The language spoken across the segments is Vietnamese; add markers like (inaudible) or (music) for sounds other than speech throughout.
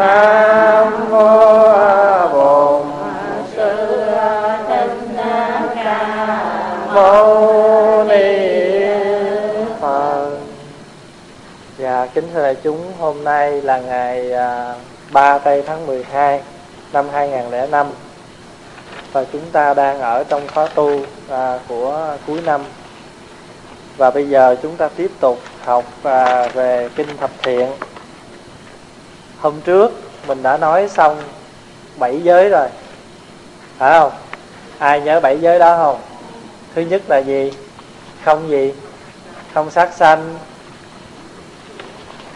nam mô bổn sư thích ca mâu ni phật. Và kính thưa đại chúng hôm nay là ngày à, 3 tây tháng 12 năm 2005 và chúng ta đang ở trong khóa tu à, của cuối năm. Và bây giờ chúng ta tiếp tục học à, về kinh thập thiện hôm trước mình đã nói xong bảy giới rồi. Phải không? Ai nhớ bảy giới đó không? Thứ nhất là gì? Không gì? Không sát sanh?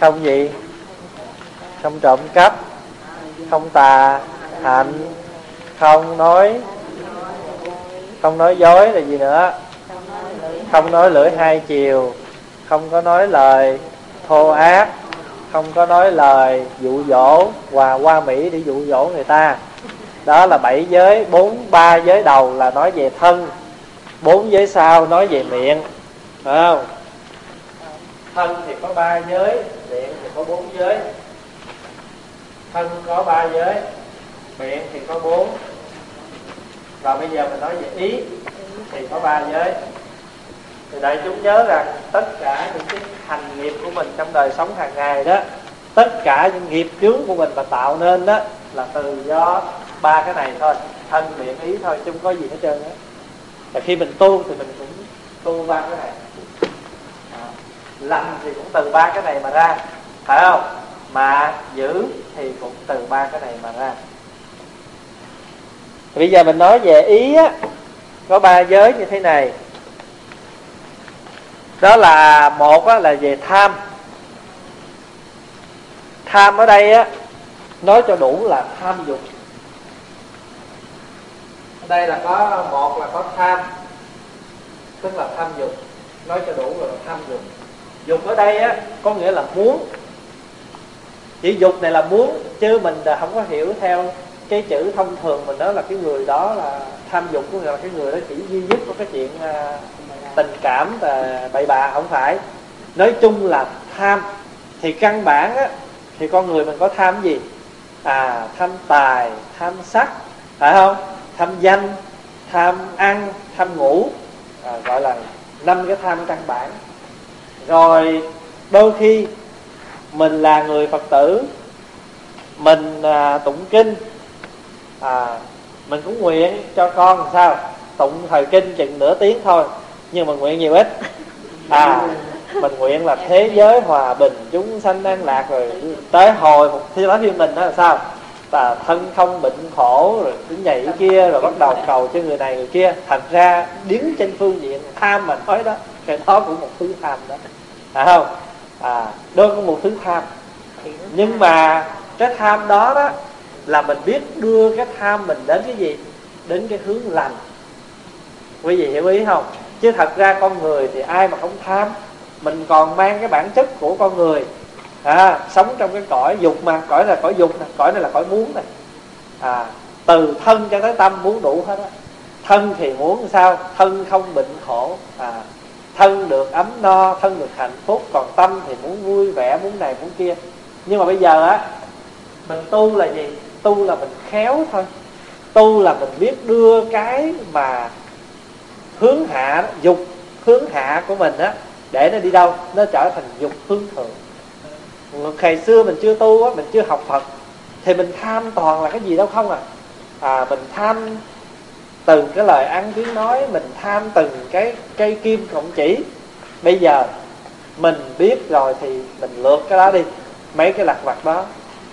Không gì? Không trộm cắp? Không tà hạnh? Không nói? Không nói dối là gì nữa? Không nói lưỡi hai chiều? Không có nói lời thô ác? Không có nói lời dụ dỗ và qua mỹ để dụ dỗ người ta. Đó là bảy giới, bốn, ba giới đầu là nói về thân, bốn giới sau nói về miệng. Phải không? Thân thì có ba giới, miệng thì có bốn giới. Thân có ba giới, miệng thì có bốn. Và bây giờ mình nói về ý, thì có ba giới thì đại chúng nhớ rằng tất cả những cái hành nghiệp của mình trong đời sống hàng ngày đó tất cả những nghiệp chướng của mình mà tạo nên đó là từ do ba cái này thôi thân miệng ý thôi chứ không có gì hết trơn á. Và khi mình tu thì mình cũng tu ba cái này. À, lành thì cũng từ ba cái này mà ra phải không? Mà giữ thì cũng từ ba cái này mà ra. Bây giờ mình nói về ý á có ba giới như thế này đó là một á, là về tham. Tham ở đây á nói cho đủ là tham dục. Ở đây là có một là có tham tức là tham dục. Nói cho đủ là tham dục. Dục ở đây á có nghĩa là muốn. Chỉ dục này là muốn chứ mình là không có hiểu theo cái chữ thông thường mình đó là cái người đó là tham dục của người là cái người đó chỉ duy nhất có cái chuyện à, tình cảm và bậy bạ không phải. Nói chung là tham. Thì căn bản á, thì con người mình có tham gì? À tham tài tham sắc phải không? Tham danh tham ăn tham ngủ. À, gọi là năm cái tham căn bản. Rồi đôi khi mình là người phật tử mình à, tụng kinh. À, mình cũng nguyện cho con làm sao? Tụng thời kinh chừng nửa tiếng thôi nhưng mà nguyện nhiều ít. À mình nguyện là thế giới hòa bình, chúng sanh an lạc rồi tới hồi một thi lá thiên bình đó là sao? Và thân không bệnh khổ rồi cứ nhảy kia rồi bắt đầu cầu cho người này người kia. Thành ra đứng trên phương diện tham mà nói đó, cái đó cũng một thứ tham đó. Phải không? À đó cũng một thứ tham. Nhưng mà cái tham đó đó là mình biết đưa cái tham mình đến cái gì? Đến cái hướng lành. Quý vị hiểu ý không? Chứ thật ra con người thì ai mà không tham. Mình còn mang cái bản chất của con người. À, sống trong cái cõi dục mà. Cõi là cõi dục này cõi này là cõi muốn này à, từ thân cho tới tâm muốn đủ hết á. Thân thì muốn sao? Thân không bệnh khổ. À, thân được ấm no thân được hạnh phúc. Còn tâm thì muốn vui vẻ muốn này muốn kia. Nhưng mà bây giờ á mình tu là gì? Tu là mình khéo thôi. Tu là mình biết đưa cái mà hướng hạ dục hướng hạ của mình á để nó đi đâu? Nó trở thành dục hướng thượng. Ngày xưa mình chưa tu á mình chưa học phật thì mình tham toàn là cái gì đâu không à? À mình tham từng cái lời ăn tiếng nói mình tham từng cái cây kim cộng chỉ. Bây giờ mình biết rồi thì mình lượt cái đó đi mấy cái lặt vặt đó.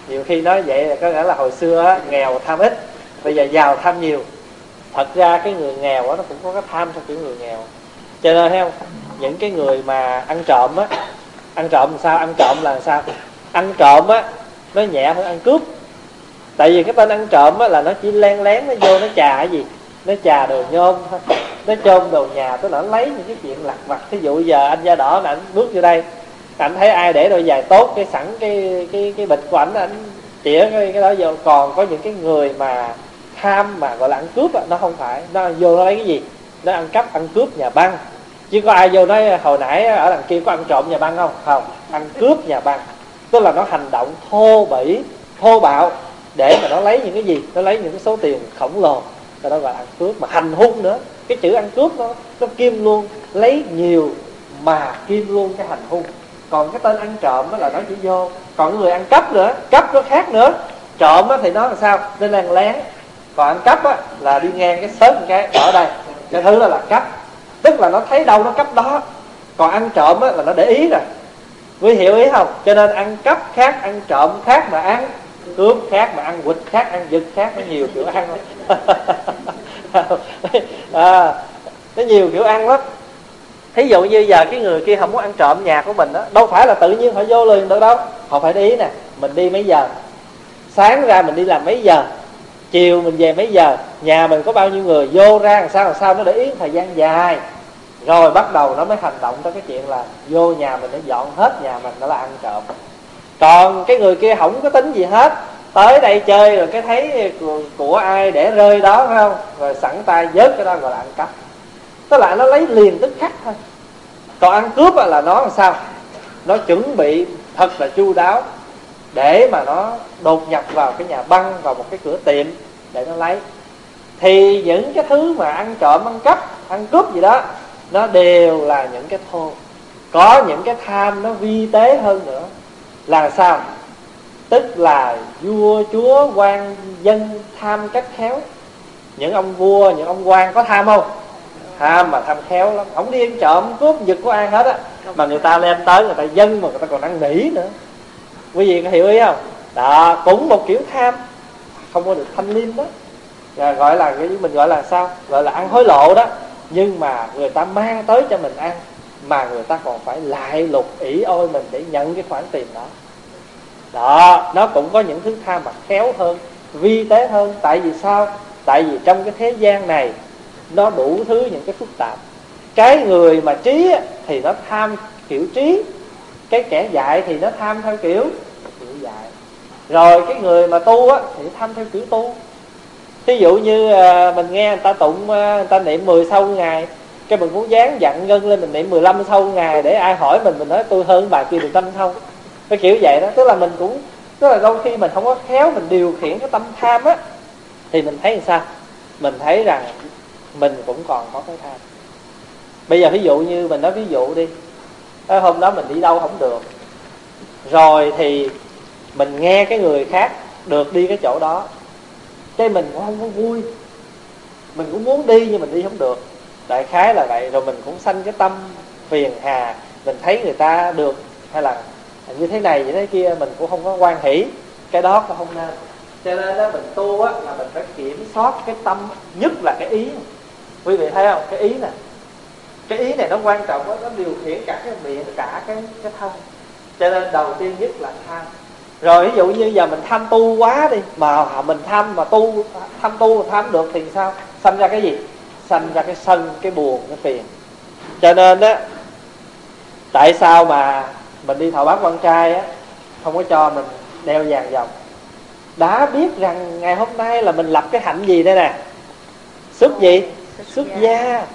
Nhiều khi nói vậy là có nghĩa là hồi xưa á, nghèo tham ít bây giờ giàu tham nhiều thật ra cái người nghèo đó, nó cũng có cái tham trong kiểu người nghèo. Cho nên thấy không? Những cái người mà ăn trộm á ăn trộm làm sao? Ăn trộm là làm sao? Ăn trộm á nó nhẹ hơn ăn cướp. Tại vì cái tên ăn trộm á là nó chỉ len lén nó vô nó chà cái gì? Nó chà đồ nhôm thôi. Nó chôn đồ nhà tức là nó lấy những cái chuyện lặt vặt. Thí dụ giờ anh da đỏ là anh bước vô đây anh thấy ai để đôi giày tốt cái sẵn cái cái cái bịch của ảnh anh tỉa cái, cái đó vô. Còn có những cái người mà tham mà gọi là ăn cướp á, nó không phải. Nó vô nó lấy cái gì? Nó ăn cắp, ăn cướp nhà băng. Chứ có ai vô nói, hồi nãy ở đằng kia có ăn trộm nhà băng không? Không, ăn cướp nhà băng. Tức là nó hành động thô bỉ, thô bạo để mà nó lấy những cái gì? Nó lấy những cái số tiền khổng lồ. Và đó gọi là ăn cướp. Mà hành hung nữa. Cái chữ ăn cướp nó nó kim luôn. Lấy nhiều mà kim luôn cái hành hung. Còn cái tên ăn trộm đó là nó chỉ vô. Còn người ăn cắp nữa, cắp nó khác nữa. Trộm thì nó là sao? Nên là lén còn ăn cắp á, là đi ngang cái sớt cái ở đây. Cái thứ đó là cắp tức là nó thấy đâu nó cắp đó. Còn ăn trộm á, là nó để ý rồi. Quý hiểu ý không? Cho nên ăn cắp khác ăn trộm khác mà ăn cướp khác mà ăn quỵt khác ăn giật khác nó nhiều kiểu ăn (laughs) à, nó nhiều kiểu ăn lắm. Thí dụ như giờ cái người kia không muốn ăn trộm nhà của mình đó đâu phải là tự nhiên họ vô liền được đâu. Họ phải để ý nè mình đi mấy giờ? Sáng ra mình đi làm mấy giờ? Chiều mình về mấy giờ nhà mình có bao nhiêu người vô ra làm sao làm sao nó để ý thời gian dài. Rồi bắt đầu nó mới hành động tới cái chuyện là vô nhà mình nó dọn hết nhà mình nó là ăn trộm. Còn cái người kia không có tính gì hết tới đây chơi rồi cái thấy của, của ai để rơi đó phải không? Rồi sẵn tay vớt cái đó gọi là ăn cắp. Tức là nó lấy liền tức khắc thôi. Còn ăn cướp là nó làm sao? Nó chuẩn bị thật là chu đáo để mà nó đột nhập vào cái nhà băng, vào một cái cửa tiệm để nó lấy. Thì những cái thứ mà ăn trộm, ăn cắp, ăn cướp gì đó, nó đều là những cái thô. Có những cái tham nó vi tế hơn nữa. Là sao? Tức là vua, chúa, quan, dân tham cách khéo. Những ông vua, những ông quan có tham không? Tham mà tham khéo lắm. Không đi ăn trộm, cướp, giật của ai hết á. Mà người ta lên tới, người ta dân mà người ta còn ăn nỉ nữa quý vị có hiểu ý không? Đó, cũng một kiểu tham. Không có được thanh liêm đó. Là gọi là cái mình gọi là sao? Gọi là ăn hối lộ đó. Nhưng mà người ta mang tới cho mình ăn, mà người ta còn phải lại lục ỷ ôi mình để nhận cái khoản tiền đó. Đó, nó cũng có những thứ tham mà khéo hơn, vi tế hơn. Tại vì sao? Tại vì trong cái thế gian này, nó đủ thứ những cái phức tạp. Cái người mà trí thì nó tham kiểu trí cái kẻ dạy thì nó tham theo kiểu kiểu dạy. Rồi cái người mà tu á thì tham theo kiểu tu. Thí dụ như à, mình nghe người ta tụng à, người ta niệm 10 sau ngày cái mình muốn dán dặn ngân lên mình niệm 15 sau ngày để ai hỏi mình mình nói tôi hơn bà kia được tâm không? Cái kiểu vậy đó. Tức là mình cũng tức là đôi khi mình không có khéo mình điều khiển cái tâm tham á thì mình thấy làm sao? Mình thấy rằng mình cũng còn có cái tham. Bây giờ ví dụ như mình nói ví dụ đi hôm đó mình đi đâu không được. Rồi thì mình nghe cái người khác được đi cái chỗ đó. Cái mình cũng không có vui. Mình cũng muốn đi nhưng mình đi không được. Đại khái là vậy. Rồi mình cũng sanh cái tâm phiền hà. Mình thấy người ta được hay là như thế này, như thế kia, mình cũng không có quan hỷ. Cái đó cũng không nên. Cho nên đó, mình tu á, là mình phải kiểm soát cái tâm. Nhất là cái ý. Quý vị thấy không? Cái ý nè cái ý này nó quan trọng đó, nó điều khiển cả cái miệng cả cái cái thân. Cho nên đầu tiên nhất là tham. Rồi ví dụ như giờ mình tham tu quá đi mà mình tham mà tu tham tu mà tham được thì sao? Sanh ra cái gì? Sanh ra cái sân cái buồn cái phiền. Cho nên á tại sao mà mình đi thọ bán quan trai á không có cho mình đeo vàng dòng? Đã biết rằng ngày hôm nay là mình lập cái hạnh gì đây nè? Xuất gì? xuất gia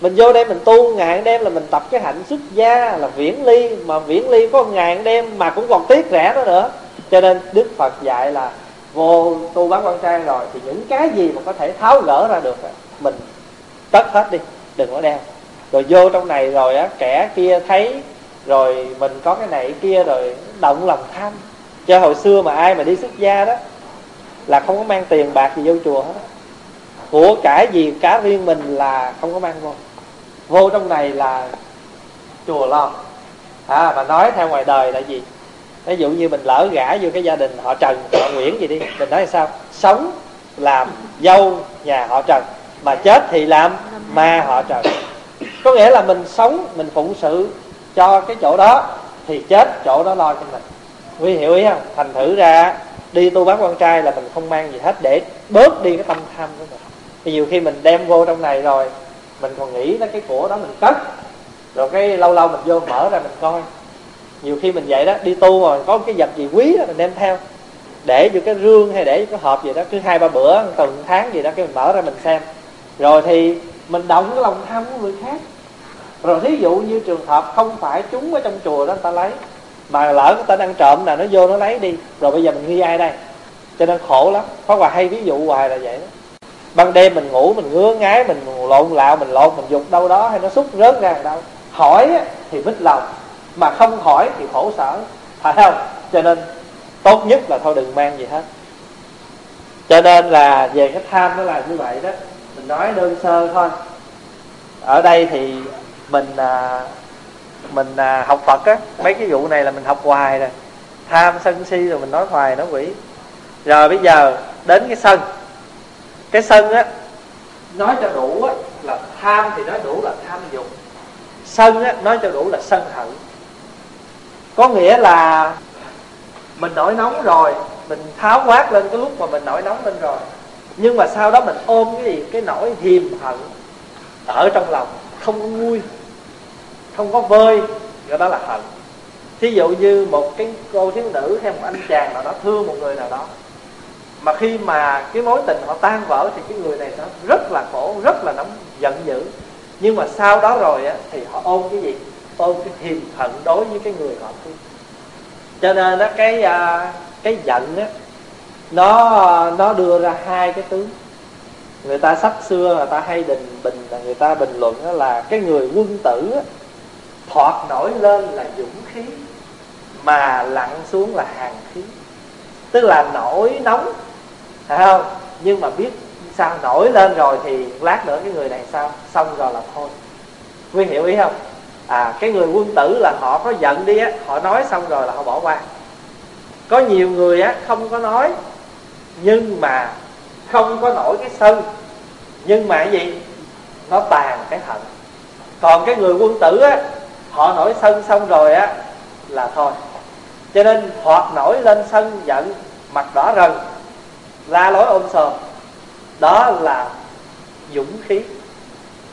mình vô đây mình tu, ngày đêm là mình tập cái hạnh xuất gia là viễn ly, mà viễn ly có ngày đêm mà cũng còn tiếc rẻ đó nữa. Cho nên đức phật dạy là, vô, tu bán quan trai rồi thì những cái gì mà có thể tháo gỡ ra được mình tất hết đi, đừng có đeo. Rồi vô trong này rồi á, kẻ kia thấy, rồi mình có cái này kia rồi động lòng tham. Cho hồi xưa mà ai mà đi xuất gia đó là không có mang tiền bạc gì vô chùa hết của cải gì cá riêng mình là không có mang vô. Vô trong này là chùa lo. À mà nói theo ngoài đời là gì? Ví dụ như mình lỡ gả vô cái gia đình họ trần, họ nguyễn gì đi, mình nói sao? Sống, làm dâu nhà họ trần, mà chết thì làm ma họ trần. Có nghĩa là mình sống, mình phụng sự cho cái chỗ đó thì chết chỗ đó lo cho mình. Quý hiểu ý không? Thành thử ra, đi tu bán quan trai là mình không mang gì hết để bớt đi cái tâm tham của mình thì nhiều khi mình đem vô trong này rồi, mình còn nghĩ tới cái của đó mình cất. Rồi cái lâu lâu mình vô mở ra mình coi. Nhiều khi mình vậy đó, đi tu mà có cái vật gì quý đó mình đem theo. Để vô cái rương hay để vô cái hộp gì đó, cứ hai ba bữa tuần tháng gì đó, cái mình mở ra mình xem. Rồi thì mình động cái lòng tham của người khác. Rồi thí dụ như trường hợp không phải chúng ở trong chùa đó người ta lấy, mà lỡ cái tên ăn trộm là nó vô nó lấy đi. Rồi bây giờ mình nghi ai đây? Cho nên khổ lắm. Có hoài hay ví dụ hoài là vậy đó ban đêm mình ngủ mình ngứa ngái mình lộn lạo mình lộn mình dục đâu đó hay nó xúc rớt ra đâu. Hỏi thì mít lòng mà không hỏi thì khổ sở. Phải không? Cho nên tốt nhất là thôi đừng mang gì hết. Cho nên là về cái tham nó là như vậy đó. Mình nói đơn sơ thôi. Ở đây thì mình à, mình à, học Phật á. Mấy cái vụ này là mình học hoài rồi. Tham sân si rồi mình nói hoài nó quỷ. Rồi bây giờ đến cái sân cái sân á nói cho đủ á là tham thì nói đủ là tham dục. sân á nói cho đủ là sân hận. Có nghĩa là mình nổi nóng rồi mình tháo quát lên cái lúc mà mình nổi nóng lên rồi. Nhưng mà sau đó mình ôm cái gì? Cái nỗi hiềm hận ở trong lòng không có vui không có vơi gọi đó là hận. Thí dụ như một cái cô thiếu nữ hay một anh chàng nào đó thương một người nào đó mà khi mà cái mối tình họ tan vỡ thì cái người này nó rất là khổ rất là nóng giận dữ. Nhưng mà sau đó rồi á thì họ ôm cái gì? Ôm cái hiềm hận đối với cái người họ thương cho nên đó cái à, cái giận á nó nó đưa ra hai cái tướng. Người ta sách xưa người ta hay đình bình là người ta bình luận đó là cái người quân tử á, thoạt nổi lên là dũng khí mà lặn xuống là hàng khí. Tức là nổi nóng phải không? Nhưng mà biết sao? Nổi lên rồi thì lát nữa cái người này sao? Xong rồi là thôi. Quý hiểu ý không? À cái người quân tử là họ có giận đi á, họ nói xong rồi là họ bỏ qua. Có nhiều người á, không có nói, nhưng mà không có nổi cái sân. Nhưng mà cái gì? Nó tàn cái hận. Còn cái người quân tử á, họ nổi sân xong rồi á, là thôi. Cho nên hoặc nổi lên sân giận, mặt đỏ rần la lối ôm sòm. Đó là dũng khí.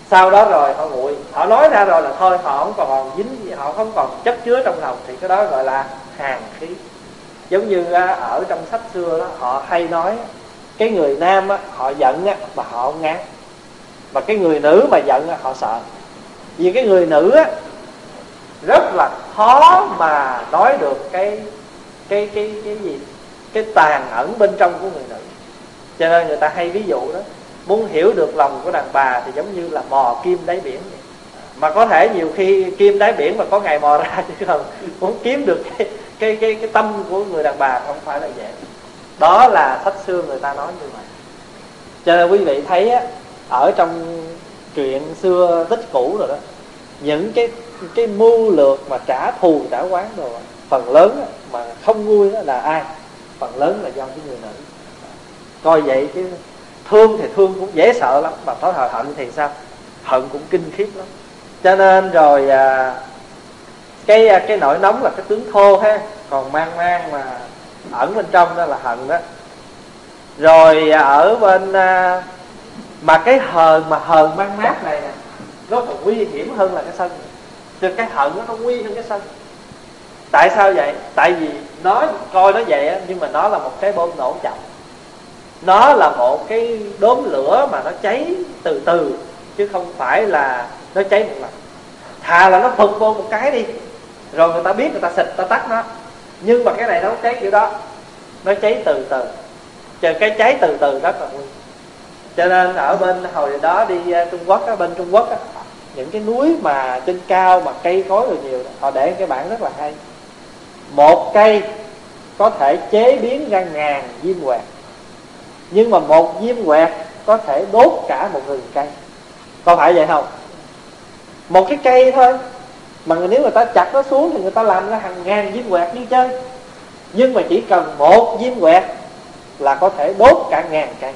Sau đó rồi họ nguội. Họ nói ra rồi là thôi họ không còn dính gì họ không còn chất chứa trong lòng. Thì cái đó gọi là hàng khí. Giống như ở trong sách xưa đó họ hay nói cái người nam á, họ giận á, mà họ không ngán. Mà cái người nữ mà giận á, họ sợ. Vì cái người nữ á, rất là khó mà nói được cái cái cái cái gì? Cái tàn ẩn bên trong của người nữ. Cho nên người ta hay ví dụ đó muốn hiểu được lòng của đàn bà thì giống như là mò kim đáy biển vậy. mà có thể nhiều khi kim đáy biển mà có ngày mò ra (laughs) chứ không muốn kiếm được cái cái cái cái tâm của người đàn bà không phải là dễ. Đó là sách xưa người ta nói như vậy. Cho nên quý vị thấy á, ở trong chuyện xưa tích cũ rồi đó những cái cái mưu lược mà trả thù trả quán rồi phần lớn mà không vui là ai? Phần lớn là do cái người nữ. Coi vậy chứ thương thì thương cũng dễ sợ lắm mà thói hận thì sao? Hận cũng kinh khiếp lắm. Cho nên rồi à, cái à, cái nỗi nóng là cái tướng thô ha còn mang mang mà ẩn bên trong đó là hận đó. Rồi à, ở bên à, mà cái hờn mà hờn mang mát này nè nó còn nguy hiểm hơn là cái sân. Cho cái hận nó nguy hơn cái sân tại sao vậy? Tại vì nó coi nó vậy á nhưng mà nó là một cái bom nổ chậm. Nó là một cái đốm lửa mà nó cháy từ từ chứ không phải là nó cháy một lần. Thà là nó phật vô một cái đi rồi người ta biết người ta xịt ta tắt nó. Nhưng mà cái này nó không cháy kiểu đó. Nó cháy từ từ. Chờ cái cháy từ từ rất là nguy cho nên ở bên hồi đó đi ờ, Trung Quốc á, bên Trung Quốc á, những cái núi mà trên cao mà cây cối rồi nhiều họ để cái bản rất là hay một cây có thể chế biến ra ngàn diêm quẹt, nhưng mà một diêm quẹt có thể đốt cả một rừng cây. Có phải vậy không? Một cái cây thôi, mà nếu người ta chặt nó xuống thì người ta làm ra hàng ngàn diêm quẹt như chơi. Nhưng mà chỉ cần một diêm quẹt là có thể đốt cả ngàn cây.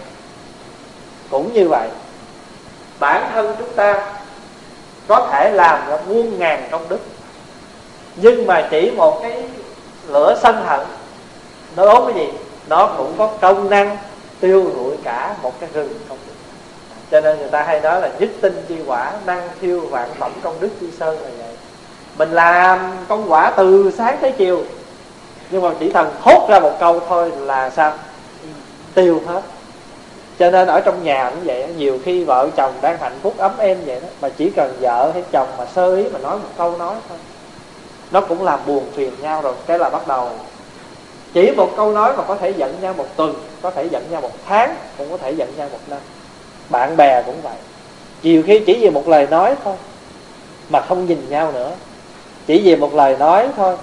Cũng như vậy, bản thân chúng ta có thể làm ra muôn ngàn công đức. Nhưng mà chỉ một cái lửa sân hận. Nó đốt cái gì? Nó cũng có công năng tiêu rụi cả một cái rừng công đức cho nên người ta hay nói là nhất tinh chi quả, năng thiêu vạn phẩm công đức chi sơn là vậy. Mình làm công quả từ sáng tới chiều. Nhưng mà chỉ cần thốt ra một câu thôi là sao? Tiêu hết. Cho nên ở trong nhà cũng vậy nhiều khi vợ chồng đang hạnh phúc ấm êm vậy đó, mà chỉ cần vợ hay chồng mà sơ ý mà nói một câu nói thôi nó cũng làm buồn phiền nhau rồi. Cái là bắt đầu chỉ một câu nói mà có thể giận nhau một tuần, có thể giận nhau một tháng, cũng có thể giận nhau một năm. Bạn bè cũng vậy. Nhiều khi chỉ vì một lời nói thôi mà không nhìn nhau nữa. Chỉ vì một lời nói thôi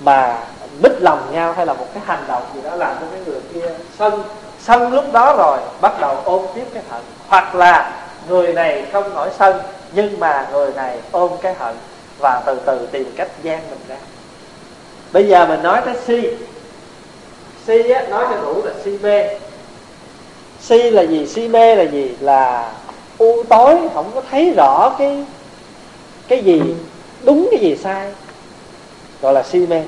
mà bích lòng nhau hay là một cái hành động gì đó làm cho cái người kia sân sân lúc đó rồi, bắt đầu ôm tiếp cái hận. Hoặc là người này không nổi sân, nhưng mà người này ôm cái hận và từ từ tìm cách gian mình ra. Bây giờ mình nói tới si si á, nói cho đủ là si mê. Si là gì? Si mê là gì? Là u tối không có thấy rõ cái cái gì đúng cái gì sai. Gọi là si mê.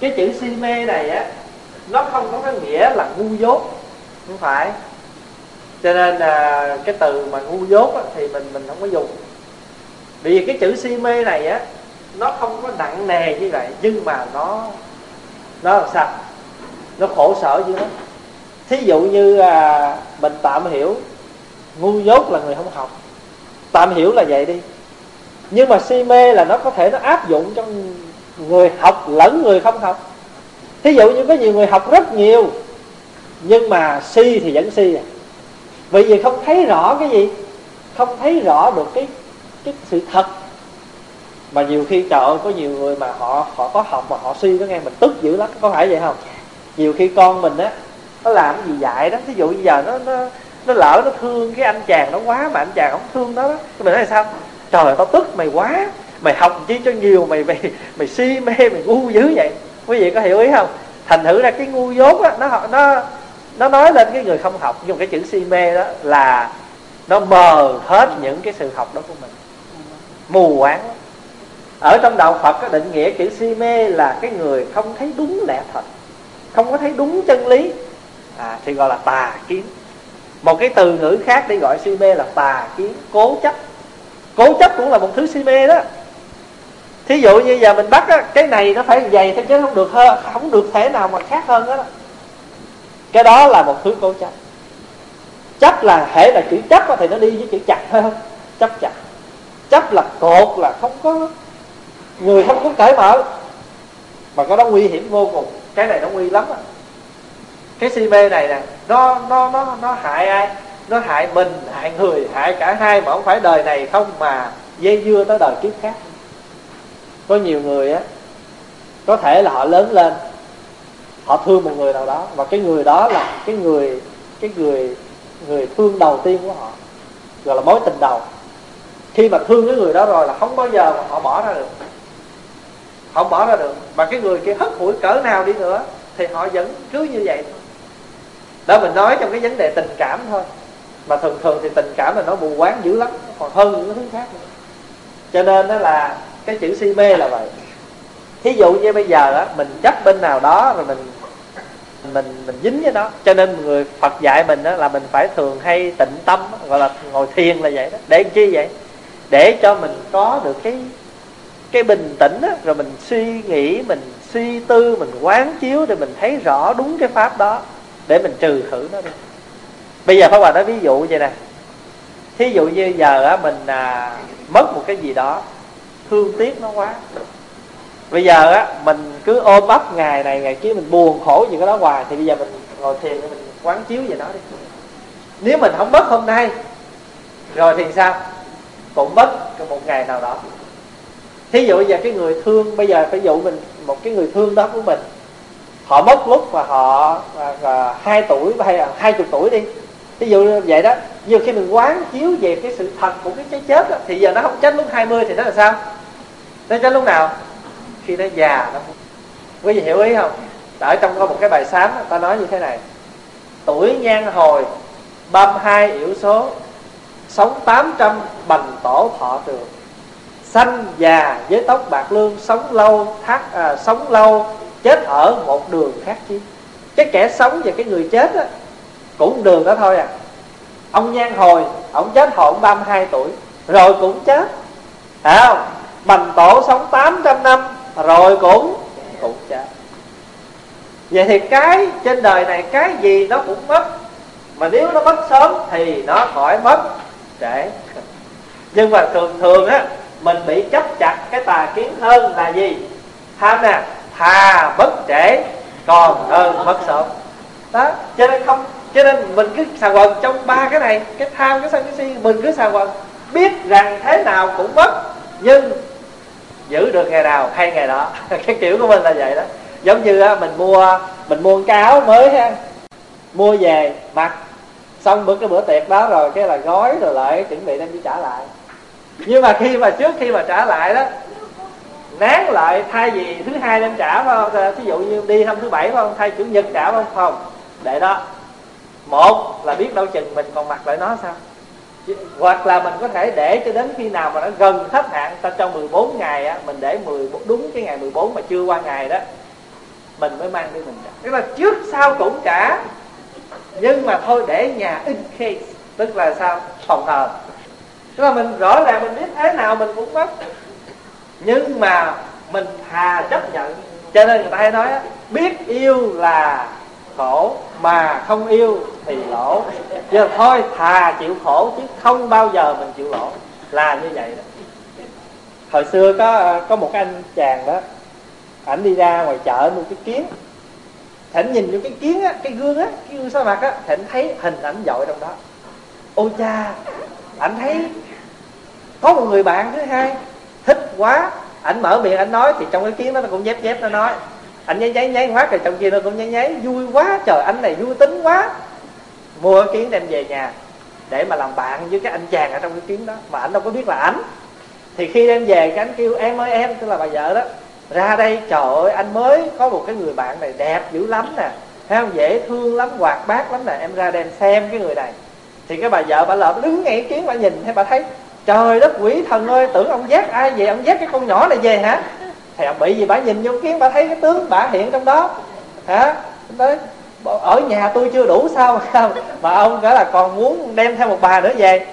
Cái chữ si mê này á nó không có cái nghĩa là ngu dốt không phải. Cho nên là cái từ mà ngu dốt á, thì mình mình không có dùng bởi vì cái chữ si mê này á nó không có nặng nề như vậy nhưng mà nó nó làm sao? Nó khổ sở như thế. Thí dụ như à, mình tạm hiểu ngu dốt là người không học. Tạm hiểu là vậy đi. Nhưng mà si mê là nó có thể nó áp dụng cho người học lẫn người không học. Thí dụ như có nhiều người học rất nhiều nhưng mà si thì vẫn si à. Vì vì không thấy rõ cái gì không thấy rõ được cái cái sự thật. Mà nhiều khi, trời ơi, có nhiều người mà họ họ có học mà họ suy nó nghe mình tức dữ lắm, có phải vậy không? Nhiều khi con mình á, nó làm cái gì dạy đó. Ví dụ bây giờ nó nó nó lỡ, nó thương cái anh chàng nó quá mà anh chàng không thương nó đó mình nói là sao? Trời ơi, tao tức mày quá. Mày học chi cho nhiều, mày mày mày si mê, mày ngu dữ vậy. Quý vị có hiểu ý không? Thành thử ra cái ngu dốt á, nó nó nó nói lên cái người không học dùng cái chữ si mê đó là nó mờ hết những cái sự học đó của mình mù quáng. Ở trong đạo phật có định nghĩa chữ si mê là cái người không thấy đúng lẽ thật không có thấy đúng chân lý. À, thì gọi là tà kiến. Một cái từ ngữ khác để gọi si mê là tà kiến cố chấp. Cố chấp cũng là một thứ si mê đó. Thí dụ như giờ mình bắt á, cái này nó phải dày thế chứ không được hơn không được thể nào mà khác hơn đó, đó cái đó là một thứ cố chấp. Chấp là hệ là chữ chấp thì nó đi với chữ chặt phải (laughs) không chấp chặt chấp là cột là không có. Người không có cởi mở. Mà cái đó nguy hiểm vô cùng. Cái này nó nguy lắm á. Cái si mê này nè, nó nó nó nó hại ai? Nó hại mình, hại người, hại cả hai mà không phải đời này không mà dây dưa tới đời kiếp khác. Có nhiều người á, có thể là họ lớn lên, họ thương một người nào đó và cái người đó là cái người cái người người thương đầu tiên của họ, gọi là mối tình đầu khi mà thương cái người đó rồi là không bao giờ mà họ bỏ ra được. Họ bỏ ra được. Mà cái người kia hất hủi cỡ nào đi nữa thì họ vẫn cứ như vậy thôi. Đó, mình nói trong cái vấn đề tình cảm thôi. Mà thường thường thì tình cảm là nó mù quáng dữ lắm, còn hơn những thứ khác nữa. cho nên đó là cái chữ si mê là vậy. Thí dụ như bây giờ á, mình chấp bên nào đó rồi mình mình mình dính với nó. Cho nên người Phật dạy mình đó là mình phải thường hay tịnh tâm, gọi là ngồi thiền là vậy đó. Để chi vậy? Để cho mình có được cái cái bình tĩnh đó, rồi mình suy nghĩ mình suy tư mình quán chiếu để mình thấy rõ đúng cái pháp đó để mình trừ khử nó đi. Bây giờ pháp hòa nói ví dụ vậy nè. Thí dụ như giờ á mình à, mất một cái gì đó thương tiếc nó quá. Bây giờ á mình cứ ôm ấp ngày này ngày kia mình buồn khổ gì cái đó hoài thì bây giờ mình ngồi thiền để mình quán chiếu về nó đi. Nếu mình không mất hôm nay rồi thì sao? Cũng mất một ngày nào đó. Thí dụ bây giờ cái người thương bây giờ phải dụ mình một cái người thương đó của mình. Họ mất lúc mà họ à, hai tuổi hay là hai chục tuổi đi. Ví dụ như vậy đó. Nhiều khi mình quán chiếu về cái sự thật của cái cái chết đó, thì giờ nó không chết lúc 20 thì nó là sao? Nó chết lúc nào? Khi nó già nó quý vị hiểu ý không? Ở trong có một cái bài sám ta nói như thế này. Tuổi nhan hồi băm hai yểu số sống 800 bành tổ thọ trường xanh già với tóc bạc lương sống lâu thắt à, sống lâu chết ở một đường khác chi cái kẻ sống và cái người chết á, cũng đường đó thôi à. Ông nhan hồi ông chết hồi ông 32 tuổi rồi cũng chết. Phải không? Bành tổ sống 800 năm rồi cũng cũng chết. Vậy thì cái trên đời này cái gì nó cũng mất. Mà nếu nó mất sớm thì nó khỏi mất trễ nhưng mà thường thường á mình bị chấp chặt cái tà kiến hơn là gì? Tham nè thà mất trễ còn hơn mất sớm. Đó cho nên không cho nên mình cứ xà quần trong ba cái này cái tham cái sân cái si mình cứ xà quần. Biết rằng thế nào cũng mất nhưng giữ được ngày nào hay ngày đó. (laughs) Cái kiểu của mình là vậy đó. Giống như á, mình mua mình mua cái áo mới ha mua về mặc xong bữa cái bữa tiệc đó rồi, cái là gói rồi lại chuẩn bị đem đi trả lại. Nhưng mà khi mà trước khi mà trả lại đó, nán lại thay vì thứ hai đem trả, phải không? Ví dụ như đi hôm thứ bảy, phải không? Thay chủ nhật trả, phải không? Không. Để đó. Một là biết đâu chừng mình còn mặc lại nó sao? Hoặc là mình có thể để cho đến khi nào mà nó gần hết hạn, ta trong 14 ngày á, mình để 10 đúng cái ngày 14 mà chưa qua ngày đó, mình mới mang đi mình trả. Tức là trước sau cũng trả nhưng mà thôi để nhà in case, tức là sao? Phòng thờ. Tức là mình rõ ràng mình biết thế nào mình cũng mất. Nhưng mà mình thà chấp nhận. Cho nên người ta hay nói biết yêu là khổ, mà không yêu thì lỗ. Giờ thôi, thà chịu khổ chứ không bao giờ mình chịu lỗ. Là như vậy đó. Hồi xưa có có một anh chàng đó, ảnh đi ra ngoài chợ mua cái kiến thỉnh nhìn vô cái kiến á, cái gương á, cái gương sa mặt á thỉnh thấy hình ảnh dội trong đó. Ôi cha ảnh thấy có một người bạn thứ hai, thích quá, ảnh mở miệng ảnh nói, thì trong cái kiến đó nó cũng dép dép nó nói. Anh nháy nháy nháy quá rồi trong kia nó cũng nháy nháy, vui quá, trời, anh này vui tính quá. Mua cái kiến đem về nhà, để mà làm bạn với cái anh chàng ở trong cái kiến đó, mà ảnh đâu có biết là ảnh. Thì khi đem về, cái anh kêu, em ơi, em, tức là bà vợ đó ra đây, trời ơi, anh mới có một cái người bạn này đẹp dữ lắm nè. Thấy không? Dễ thương lắm, hoạt bát lắm nè. Em ra đem xem cái người này. Thì cái bà vợ bà lợp đứng ngay kiến bà nhìn, thấy bà thấy, trời đất quỷ thần ơi, tưởng ông giác ai về, ông giác cái con nhỏ này về hả? Thì ông bị gì bà nhìn vô kiến bà thấy cái tướng bà hiện trong đó. Hả? Tới ở nhà tôi chưa đủ sao mà ông cả là còn muốn đem theo một bà nữa về.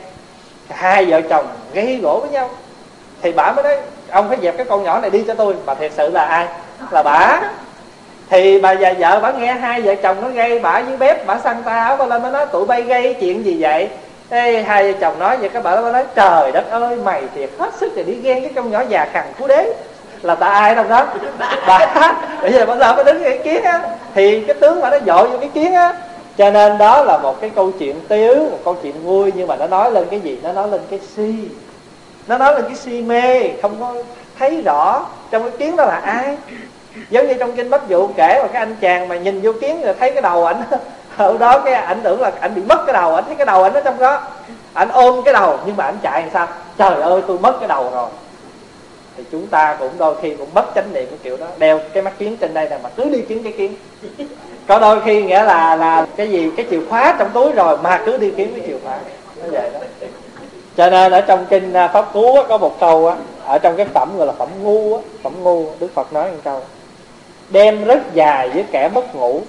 Hai vợ chồng gây gỗ với nhau. Thì bà mới nói ông phải dẹp cái con nhỏ này đi cho tôi. Mà thiệt sự là ai? Là bà. Thì bà già vợ bà nghe hai vợ chồng nó gây bà dưới bếp bà săn ta áo bà lên mới nói tụi bay gây chuyện gì vậy? Ê, hai vợ chồng nói vậy các bà nói trời đất ơi mày thiệt hết sức để đi ghen cái con nhỏ già khằn phú đế. Là ta ai đâu đó. Bà. (laughs) Bây giờ bà giờ mới đứng cái kiến á thì cái tướng mà nó dội vô cái kiến á. Cho nên đó là một cái câu chuyện tiếu một câu chuyện vui nhưng mà nó nói lên cái gì? Nó nói lên cái si nó nói là cái si mê, không có thấy rõ trong cái kiến đó là ai. Giống như trong kinh bách dụ kể mà cái anh chàng mà nhìn vô kiến rồi thấy cái đầu ảnh ở đó cái ảnh tưởng là ảnh bị mất cái đầu, ảnh thấy cái đầu ảnh ở trong đó. Ảnh ôm cái đầu, nhưng mà ảnh chạy sao? Trời ơi, tôi mất cái đầu rồi. Thì chúng ta cũng đôi khi cũng mất chánh niệm cái kiểu đó. Đeo cái mắt kiến trên đây này mà cứ đi kiếm cái kiến. Có đôi khi nghĩa là là cái gì, cái chìa khóa trong túi rồi mà cứ đi kiếm cái chìa khóa. Nó vậy đó cho nên ở trong kinh à, pháp cú có một câu á, ở trong cái phẩm gọi là phẩm ngu á, phẩm ngu, đức phật nói một câu, đêm rất dài với kẻ mất ngủ,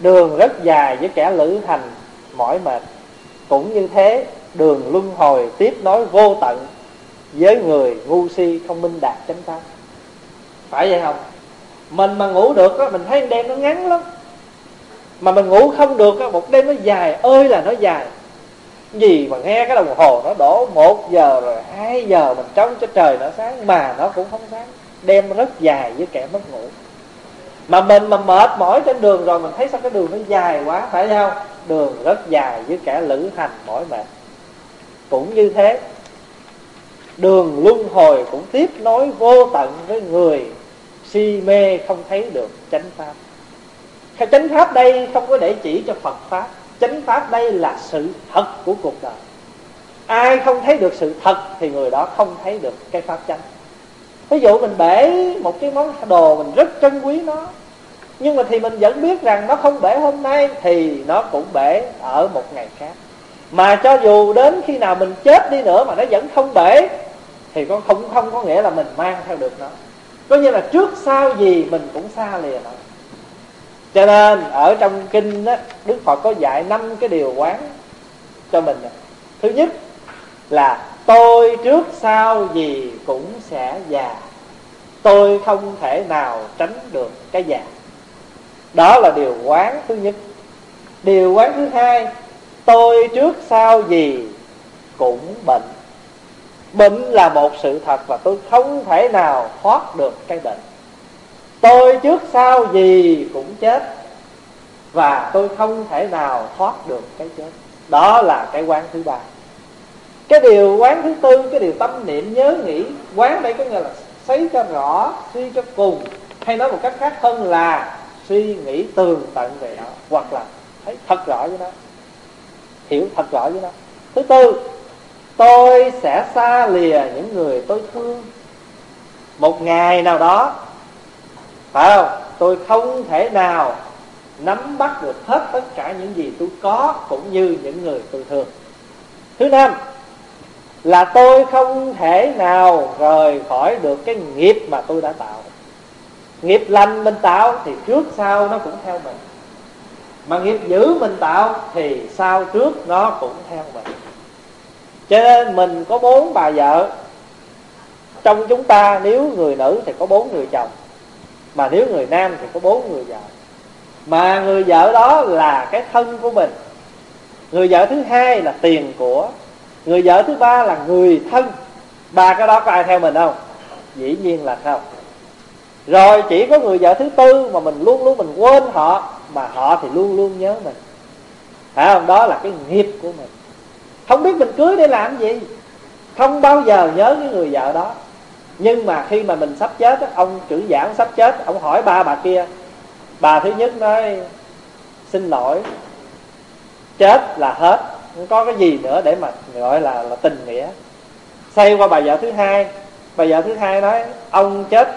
đường rất dài với kẻ lữ hành mỏi mệt. Cũng như thế, đường luân hồi tiếp nối vô tận với người ngu si không minh đạt chánh pháp. Phải vậy không? Mình mà ngủ được á, mình thấy đêm nó ngắn lắm. Mà mình ngủ không được á, một đêm nó dài, ơi là nó dài gì mà nghe cái đồng hồ nó đổ một giờ rồi hai giờ mình trông cho trời nó sáng mà nó cũng không sáng. Đêm rất dài với kẻ mất ngủ. Mà mình mà mệt mỏi trên đường rồi mình thấy sao cái đường nó dài quá, phải không? Đường rất dài với kẻ lữ hành mỏi mệt. Cũng như thế, đường luân hồi cũng tiếp nối vô tận với người si mê không thấy được chánh pháp. Cái chánh pháp đây không có để chỉ cho phật pháp chánh pháp đây là sự thật của cuộc đời. Ai không thấy được sự thật thì người đó không thấy được cái pháp chánh. Ví dụ mình bể một cái món đồ mình rất trân quý nó, nhưng mà thì mình vẫn biết rằng nó không bể hôm nay thì nó cũng bể ở một ngày khác. Mà cho dù đến khi nào mình chết đi nữa mà nó vẫn không bể, thì con không không có nghĩa là mình mang theo được nó. Có nghĩa là trước sau gì mình cũng xa lìa nó cho nên ở trong kinh đó, đức phật có dạy năm cái điều quán cho mình thứ nhất là tôi trước sau gì cũng sẽ già. Tôi không thể nào tránh được cái già. Đó là điều quán thứ nhất. Điều quán thứ hai tôi trước sau gì cũng bệnh. Bệnh là một sự thật và tôi không thể nào thoát được cái bệnh tôi trước sau gì cũng chết, và tôi không thể nào thoát được cái chết. Đó là cái quán thứ ba. Cái điều quán thứ tư, cái điều tâm niệm nhớ nghĩ, quán đây có nghĩa là thấy cho rõ, suy cho cùng, hay nói một cách khác hơn là suy nghĩ tường tận về nó, hoặc là thấy thật rõ với nó, hiểu thật rõ với nó. Thứ tư, tôi sẽ xa lìa những người tôi thương. Một ngày nào đó phải không? Tôi không thể nào nắm bắt được hết tất cả những gì tôi có cũng như những người tôi thương. Thứ năm là tôi không thể nào rời khỏi được cái nghiệp mà tôi đã tạo. Nghiệp lành mình tạo thì trước sau nó cũng theo mình. Mà nghiệp dữ mình tạo thì sau trước nó cũng theo mình. Cho nên mình có bốn bà vợ. Trong chúng ta nếu người nữ thì có bốn người chồng mà nếu người nam thì có bốn người vợ. Mà người vợ đó là cái thân của mình. Người vợ thứ hai là tiền của. Người vợ thứ ba là người thân. Ba cái đó có ai theo mình không? Dĩ nhiên là không. Rồi chỉ có người vợ thứ tư mà mình luôn luôn mình quên họ, mà họ thì luôn luôn nhớ mình. Phải không? Đó là cái nghiệp của mình. Không biết mình cưới để làm gì. Không bao giờ nhớ cái người vợ đó nhưng mà khi mà mình sắp chết ông trưởng giảng sắp chết, ông hỏi ba bà kia, bà thứ nhất nói, xin lỗi, chết là hết, không có cái gì nữa để mà gọi là là tình nghĩa. Xây qua bà vợ thứ hai, bà vợ thứ hai nói, ông chết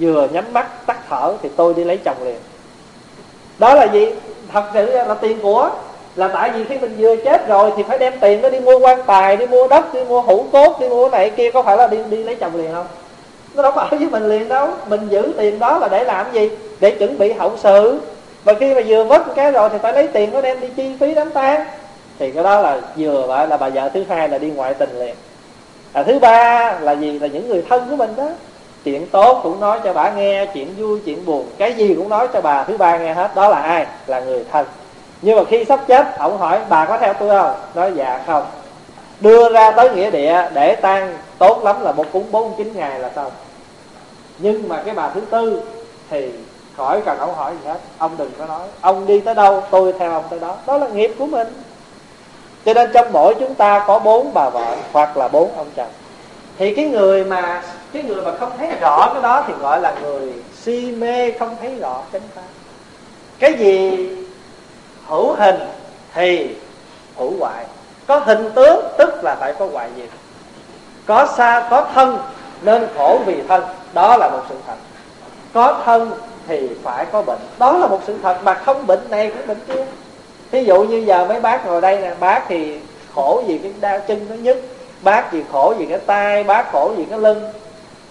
vừa nhắm mắt, tắt thở thì tôi đi lấy chồng liền. Đó là gì? Thật sự là tiền của là tại vì khi mình vừa chết rồi thì phải đem tiền đó đi mua quan tài đi mua đất đi mua hũ cốt đi mua này kia có phải là đi đi lấy chồng liền không? Nó đâu phải với mình liền đâu. Mình giữ tiền đó là để làm gì? Để chuẩn bị hậu sự. Và khi mà vừa mất cái rồi thì phải lấy tiền nó đem đi chi phí đám tang. Thì cái đó là vừa gọi là bà vợ thứ hai là đi ngoại tình liền. À, thứ ba là gì? Là những người thân của mình đó. Chuyện tốt cũng nói cho bà nghe chuyện vui chuyện buồn cái gì cũng nói cho bà. Thứ ba nghe hết đó là ai? Là người thân nhưng mà khi sắp chết, ông hỏi, bà có theo tôi không? Nói dạ không. Đưa ra tới nghĩa địa để tan, tốt lắm là một cúng bốn chín ngày là xong. Nhưng mà cái bà thứ tư thì khỏi cần ông hỏi gì hết. Ông đừng có nói, ông đi tới đâu, tôi theo ông tới đó. Đó là nghiệp của mình. Cho nên trong mỗi chúng ta có bốn bà vợ hoặc là bốn ông chồng. Thì cái người mà, cái người mà không thấy rõ cái đó thì gọi là người si mê không thấy rõ chánh pháp. Cái gì hữu hình thì hữu hoại. Có hình tướng tức là phải có hoại diệt có xa có thân nên khổ vì thân. Đó là một sự thật. Có thân thì phải có bệnh. Đó là một sự thật mà không bệnh này cũng bệnh kia. Ví dụ như giờ mấy bác ngồi đây nè bác thì khổ vì cái đau chân nó nhức bác thì khổ vì cái tay bác khổ vì cái lưng.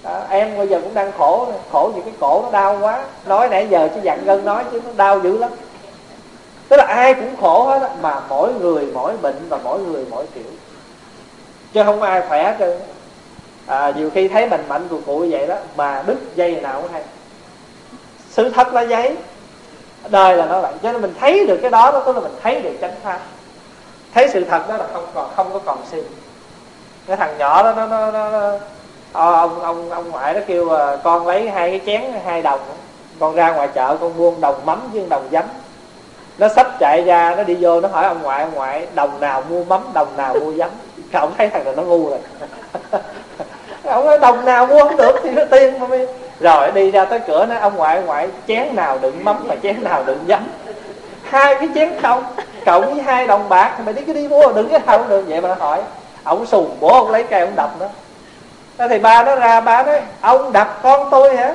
À, em bây giờ cũng đang khổ khổ vì cái cổ nó đau quá. Nói nãy giờ chứ dặn gân nói chứ nó đau dữ lắm tức là ai cũng khổ hết mà mỗi người mỗi bệnh và mỗi người mỗi kiểu. Chứ không ai khỏe chứ à, nhiều khi thấy mình mạnh của cụ vậy đó mà đứt dây nào cũng hay. Sự thật là giấy đời là nó vậy. Cho nên mình thấy được cái đó đó tức là mình thấy được chánh pháp. Thấy sự thật đó là không còn không có còn xin. Cái thằng nhỏ đó nó nó, nó, nó ờ, ông ông ông ngoại nó kêu ờ, con lấy hai cái chén hai đồng con ra ngoài chợ con mua đồng mắm với đồng giấm nó sách chạy ra, nó đi vô, nó hỏi ông ngoại ông ngoại, đồng nào mua mắm, đồng nào mua giấm? (laughs) Ông thấy thằng này nó ngu rồi. (laughs) Ông nói, đồng nào mua không được thì nó tiên mà mới rồi đi ra tới cửa nó ông ngoại ông ngoại, chén nào đựng mắm mà chén nào đựng giấm? (laughs) Hai cái chén không, cộng với hai đồng bạc. Mày đi cứ đi mua, đừng cái không được vậy mà nó hỏi, ông sùng bố ông lấy cây ông đập nó thì ba nó ra, ba nói, ông đập con tôi hả?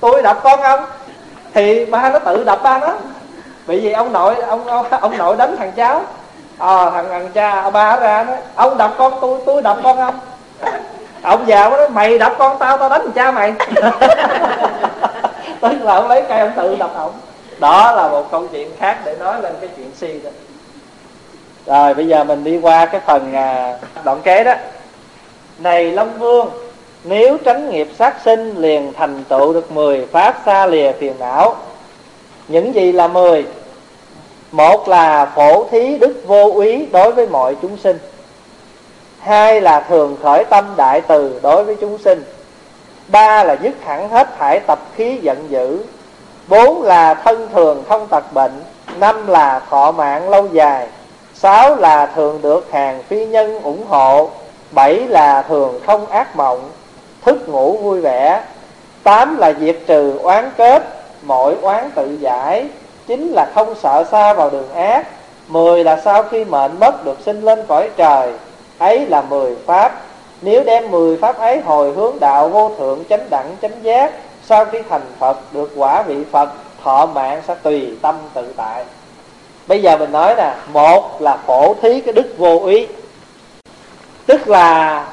Tôi đập con ông? Thì ba nó tự đập ba nó bởi vì ông nội ông ông, ông nội đánh thằng cháu. À, thằng thằng cha ông ba ra nói ông đập con tôi tôi đập con ông. Ông già nó nói mày đập con tao tao đánh thằng cha mày. (laughs) Tức là ông lấy cây ông tự đập ông đó là một câu chuyện khác để nói lên cái chuyện si đó. Rồi bây giờ mình đi qua cái phần à, đoạn kế đó. Này long vương nếu tránh nghiệp sát sinh liền thành tựu được mười pháp xa lìa phiền não những gì là mười? Một là phổ thí đức vô úy đối với mọi chúng sinh. Hai là thường khởi tâm đại từ đối với chúng sinh. Ba là dứt hẳn hết thải tập khí giận dữ. Bốn là thân thường không tật bệnh. Năm là thọ mạng lâu dài. Sáu là thường được hàng phi nhân ủng hộ. Bảy là thường không ác mộng. Thức ngủ vui vẻ. Tám là diệt trừ oán kết mọi oán tự giải, chính là không sợ xa vào đường ác. Mười là sau khi mệnh mất được sinh lên cõi trời. Ấy là mười pháp. Nếu đem mười pháp ấy hồi hướng đạo vô thượng chánh đẳng chánh giác, sau khi thành phật được quả vị phật, thọ mạng sẽ tùy tâm tự tại. Bây giờ mình nói nè, một là phổ thí cái đức vô ý. Tức là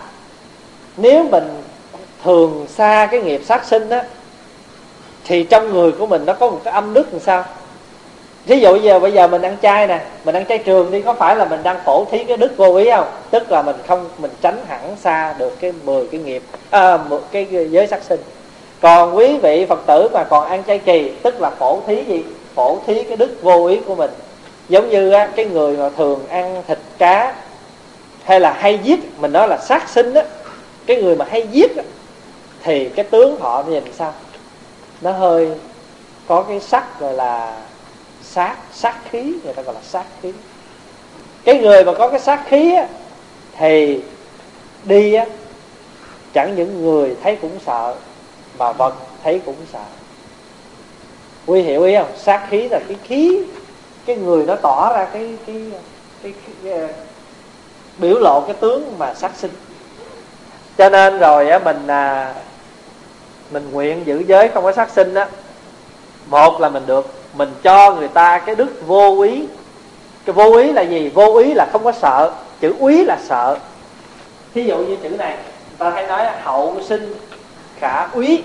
nếu mình thường xa cái nghiệp sát sinh á thì trong người của mình nó có một cái âm đức làm sao? Ví dụ giờ bây giờ mình ăn chay nè mình ăn chay trường đi có phải là mình đang phổ thí cái đức vô ý không? Tức là mình không mình tránh hẳn xa được cái 10 cái nghiệp à, một cái giới sát sinh. Còn quý vị phật tử mà còn ăn chay kỳ tức là phổ thí gì? Phổ thí cái đức vô ý của mình. Giống như á, cái người mà thường ăn thịt cá hay là hay giết mình nói là sát sinh á cái người mà hay giết á, thì cái tướng họ nhìn sao? Nó hơi có cái sắc gọi là sát sát khí người ta gọi là sát khí. Cái người mà có cái sát khí á, thì đi á, chẳng những người thấy cũng sợ mà vật thấy cũng sợ. Quy hiểu ý không? Sát khí là cái khí cái người nó tỏ ra cái cái cái, cái, cái biểu lộ cái tướng mà sát sinh. Cho nên rồi á mình à, mình nguyện giữ giới không có sát sinh á. Một là mình được, mình cho người ta cái đức vô ý. Cái vô ý là gì? Vô ý là không có sợ, chữ úy là sợ. Thí dụ như chữ này người ta hay nói hậu sinh khả úy,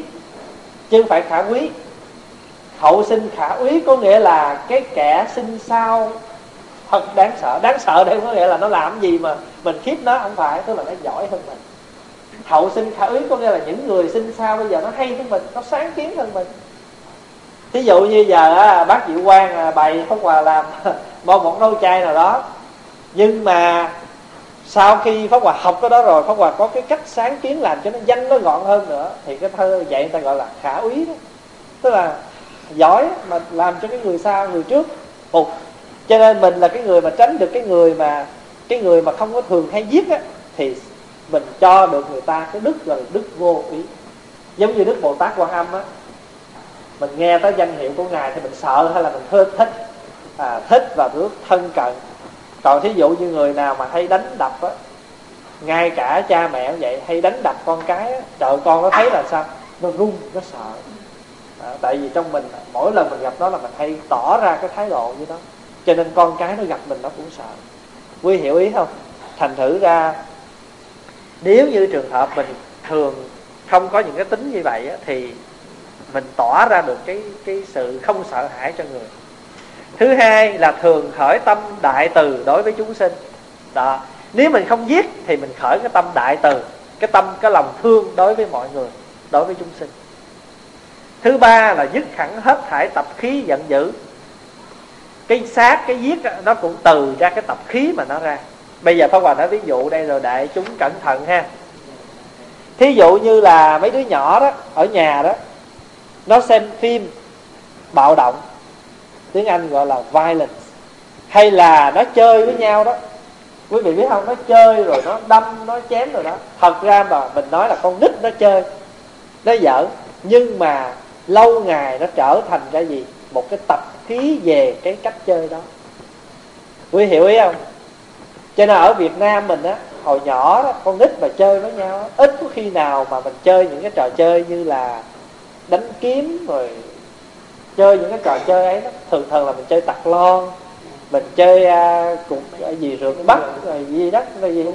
chứ không phải khả quý. Hậu sinh khả úy có nghĩa là cái kẻ sinh sau. Thật đáng sợ đáng sợ đây có nghĩa là nó làm gì mà mình khiếp nó, không phải, tức là nó giỏi hơn mình hậu sinh khả úy có nghĩa là những người sinh sau bây giờ nó hay hơn mình nó sáng kiến hơn mình. Thí dụ như giờ á, bác diệu quang à, bày pháp hòa làm (laughs) một món nấu chay nào đó. Nhưng mà sau khi pháp hòa học cái đó rồi pháp hòa có cái cách sáng kiến làm cho nó danh nó gọn hơn nữa thì cái thơ vậy người ta gọi là khả úy đó. Tức là giỏi mà làm cho cái người sau người trước phục. Cho nên mình là cái người mà tránh được cái người mà cái người mà không có thường hay giết á thì mình cho được người ta cái đức rồi là đức vô ý. Giống như đức bồ tát quan âm á mình nghe tới danh hiệu của ngài thì mình sợ hay là mình thích thích à, thích và bước thân cận. Còn thí dụ như người nào mà hay đánh đập á ngay cả cha mẹ cũng vậy hay đánh đập con cái á, trời con nó thấy là sao? Nó run nó sợ. À, tại vì trong mình mỗi lần mình gặp nó là mình hay tỏ ra cái thái độ như đó. Cho nên con cái nó gặp mình nó cũng sợ. Quý hiểu ý không? Thành thử ra nếu như trường hợp mình thường không có những cái tính như vậy á, thì mình tỏ ra được cái cái sự không sợ hãi cho người. Thứ hai là thường khởi tâm đại từ đối với chúng sinh. Đó nếu mình không giết thì mình khởi cái tâm đại từ cái tâm cái lòng thương đối với mọi người đối với chúng sinh. Thứ ba là dứt hẳn hết thải tập khí giận dữ. Cái sát cái giết nó cũng từ ra cái tập khí mà nó ra bây giờ pháp hòa nói ví dụ đây rồi, đại chúng cẩn thận ha. Thí dụ như là mấy đứa nhỏ đó, ở nhà đó, nó xem phim bạo động, tiếng anh gọi là violence, hay là nó chơi với nhau đó. Quý vị biết không? Nó chơi rồi, nó đâm, nó chém rồi đó. Thật ra mà mình nói là con nít nó chơi, nó giỡn. Nhưng mà lâu ngày nó trở thành ra gì? Một cái tập khí về cái cách chơi đó. Quý hiểu ý không? Cho nên ở việt nam mình á hồi nhỏ đó, con nít mà chơi với nhau ít có khi nào mà mình chơi những cái trò chơi như là đánh kiếm rồi chơi những cái trò chơi ấy đó. Thường thường là mình chơi tặc lon mình chơi à, cũng à, gì rượt bắt rồi gì đó rồi gì.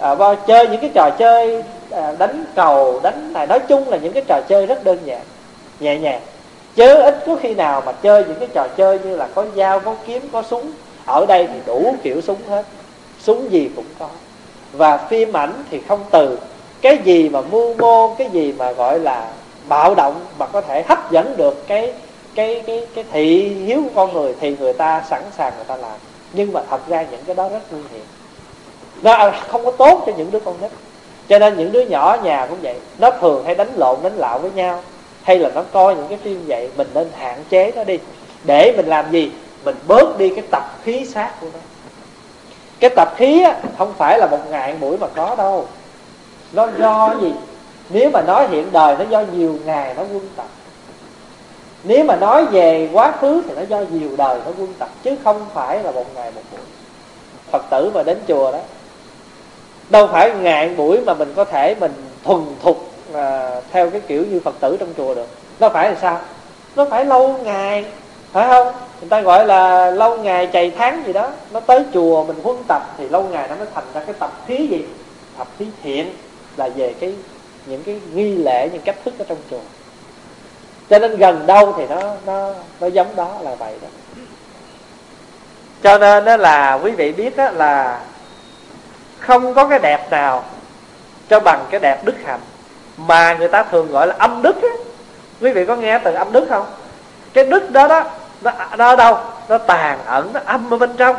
À, bao chơi những cái trò chơi à, đánh cầu đánh này. Nói chung là những cái trò chơi rất đơn giản nhẹ nhàng. Chứ ít có khi nào mà chơi những cái trò chơi như là có dao có kiếm có súng. Ở đây thì đủ kiểu súng hết súng gì cũng có. Và phim ảnh thì không từ. Cái gì mà mưu mô, cái gì mà gọi là bạo động mà có thể hấp dẫn được cái cái cái cái thị hiếu của con người thì người ta sẵn sàng người ta làm. Nhưng mà thật ra những cái đó rất nguy hiểm. Nó không có tốt cho những đứa con nít. Cho nên những đứa nhỏ ở nhà cũng vậy. Nó thường hay đánh lộn, đánh lạo với nhau. Hay là nó coi những cái phim vậy, mình nên hạn chế nó đi. Để mình làm gì? Mình bớt đi cái tập khí sát của nó cái tập khí á, không phải là một ngàn buổi mà có đâu. Nó do gì? Nếu mà nói hiện đời nó do nhiều ngày nó quân tập. Nếu mà nói về quá khứ thì nó do nhiều đời nó quân tập chứ không phải là một ngày một buổi. Phật tử mà đến chùa đó đâu phải ngàn buổi mà mình có thể mình thuần thục à, theo cái kiểu như phật tử trong chùa được. Nó phải là sao? Nó phải lâu ngày phải không? Người ta gọi là lâu ngày chày tháng gì đó. Nó tới chùa mình huân tập thì lâu ngày nó mới thành ra cái tập khí gì? Tập khí thiện là về cái, những cái nghi lễ, những cách thức ở trong chùa. Cho nên gần đâu thì nó nó nó giống đó là vậy đó. Cho nên đó là quý vị biết đó là không có cái đẹp nào cho bằng cái đẹp đức hạnh. Mà người ta thường gọi là âm đức á. Quý vị có nghe từ âm đức không? Cái đức đó đó nó, nó ở đâu? Nó tàn ẩn nó âm ở bên trong.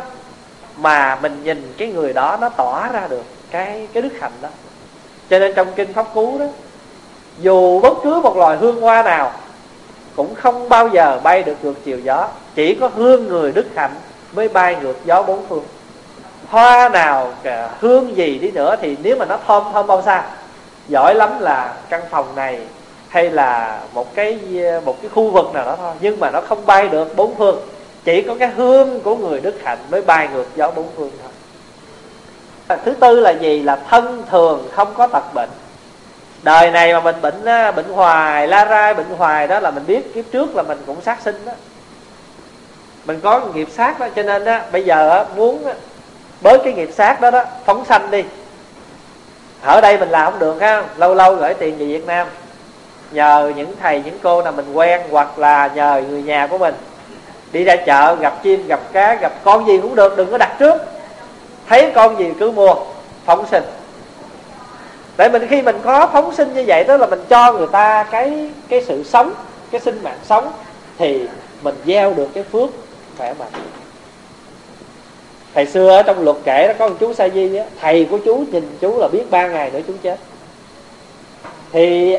Mà mình nhìn cái người đó nó tỏ ra được cái cái đức hạnh đó. Cho nên trong kinh pháp cú đó dù bất cứ một loài hương hoa nào cũng không bao giờ bay được ngược chiều gió. Chỉ có hương người đức hạnh mới bay ngược gió bốn phương. Hoa nào hương gì đi nữa thì nếu mà nó thơm thơm bao xa giỏi lắm là căn phòng này hay là một cái một cái khu vực nào đó thôi. Nhưng mà nó không bay được bốn phương. Chỉ có cái hương của người đức hạnh mới bay ngược gió bốn phương thôi. Thứ tư là gì? Là thân thường không có tật bệnh. Đời này mà mình bệnh bệnh hoài, la rai bệnh hoài đó là mình biết kiếp trước là mình cũng sát sinh đó. Mình có nghiệp sát đó, cho nên á, bây giờ muốn bới cái nghiệp sát đó đó, phóng sanh đi. Ở đây mình làm không được, ha. Lâu lâu gửi tiền về việt nam nhờ những thầy, những cô nào mình quen, hoặc là nhờ người nhà của mình. Đi ra chợ, gặp chim, gặp cá, gặp con gì cũng được, đừng có đặt trước. Thấy con gì cứ mua, phóng sinh. Tại mình khi mình có phóng sinh như vậy đó là mình cho người ta cái cái sự sống, cái sinh mạng sống, thì mình gieo được cái phước khỏe mạnh. Thầy xưa ở trong luật kể đó, có một chú sa di á, thầy của chú nhìn chú là biết ba ngày nữa chú chết. Thì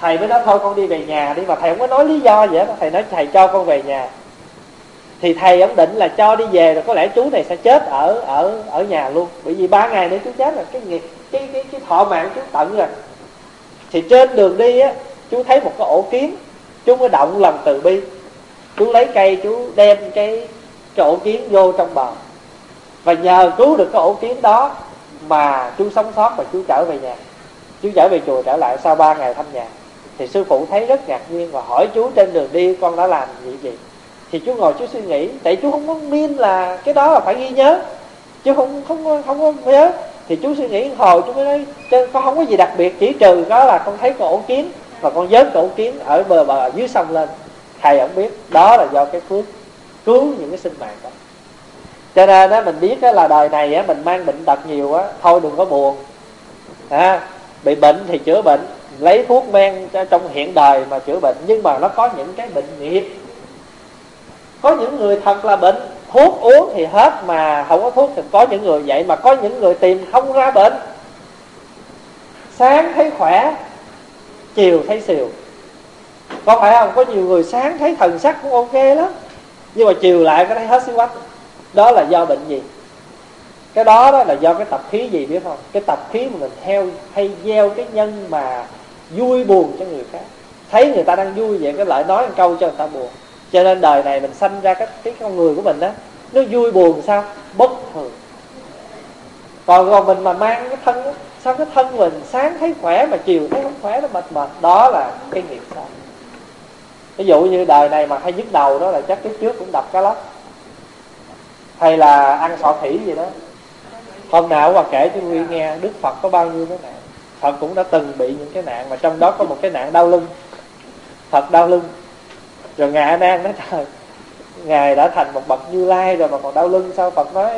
thầy mới nói, thôi con đi về nhà đi. Mà thầy không có nói lý do gì hết, thầy nói, thầy cho con về nhà. Thì thầy ấn định là cho đi về rồi có lẽ chú này sẽ chết ở ở ở nhà luôn. Bởi vì ba ngày nữa chú chết rồi, cái nghiệp cái cái cái thọ mạng chú tận rồi. Thì trên đường đi á, chú thấy một cái ổ kiến chú mới động lòng từ bi. Chú lấy cây, chú đem cái cái ổ kiến vô trong bờ. Và nhờ cứu được cái ổ kiến đó mà chú sống sót và chú trở về nhà. Chú trở về chùa trở lại sau ba ngày thăm nhà thì sư phụ thấy rất ngạc nhiên và hỏi chú trên đường đi con đã làm gì gì thì chú ngồi chú suy nghĩ tại chú không có miên là cái đó là phải ghi nhớ. Chứ không không không có nhớ. Thì chú suy nghĩ hồi chú mới nói con không có gì đặc biệt chỉ trừ đó là con thấy con ổ kiến và con dớt con ổ kiến ở bờ bờ dưới sông lên. Thầy không biết đó là do cái phước cứu những cái sinh mạng đó. Cho nên đó mình biết đó là đời này á, mình mang bệnh tật nhiều á thôi đừng có buồn. À, bị bệnh thì chữa bệnh lấy thuốc men trong hiện đời mà chữa bệnh. Nhưng mà nó có những cái bệnh nghiệp có những người thật là bệnh, thuốc uống thì hết mà không có thuốc thì có những người vậy. Mà có những người tìm không ra bệnh. Sáng thấy khỏe, chiều thấy xìu. Có phải không? Có nhiều người sáng thấy thần sắc cũng ok lắm. Nhưng mà chiều lại có thấy hết xíu quách đó là do bệnh gì? Cái đó đó là do cái tập khí gì biết không? Cái tập khí mà mình theo, hay gieo cái nhân mà vui buồn cho người khác. Thấy người ta đang vui vậy cái lợi nói một câu cho người ta buồn. Cho nên đời này mình sanh ra cái cái con người của mình đó nó vui buồn sao? Bất thường. Còn còn mình mà mang cái thân đó, sao cái thân mình sáng thấy khỏe mà chiều thấy không khỏe nó mệt mệt? Đó là cái nghiệp sao ví dụ như đời này mà hay nhức đầu đó là chắc cái trước cũng đập cá lóc. Hay là ăn sọ thủy gì đó. Hôm nào mà kể cho quý nghe đức phật có bao nhiêu cái nè phật cũng đã từng bị những cái nạn mà trong đó có một cái nạn đau lưng. Phật đau lưng. Rồi ngài a nan nói, trời ngài đã thành một bậc như lai rồi mà còn đau lưng, sao phật nói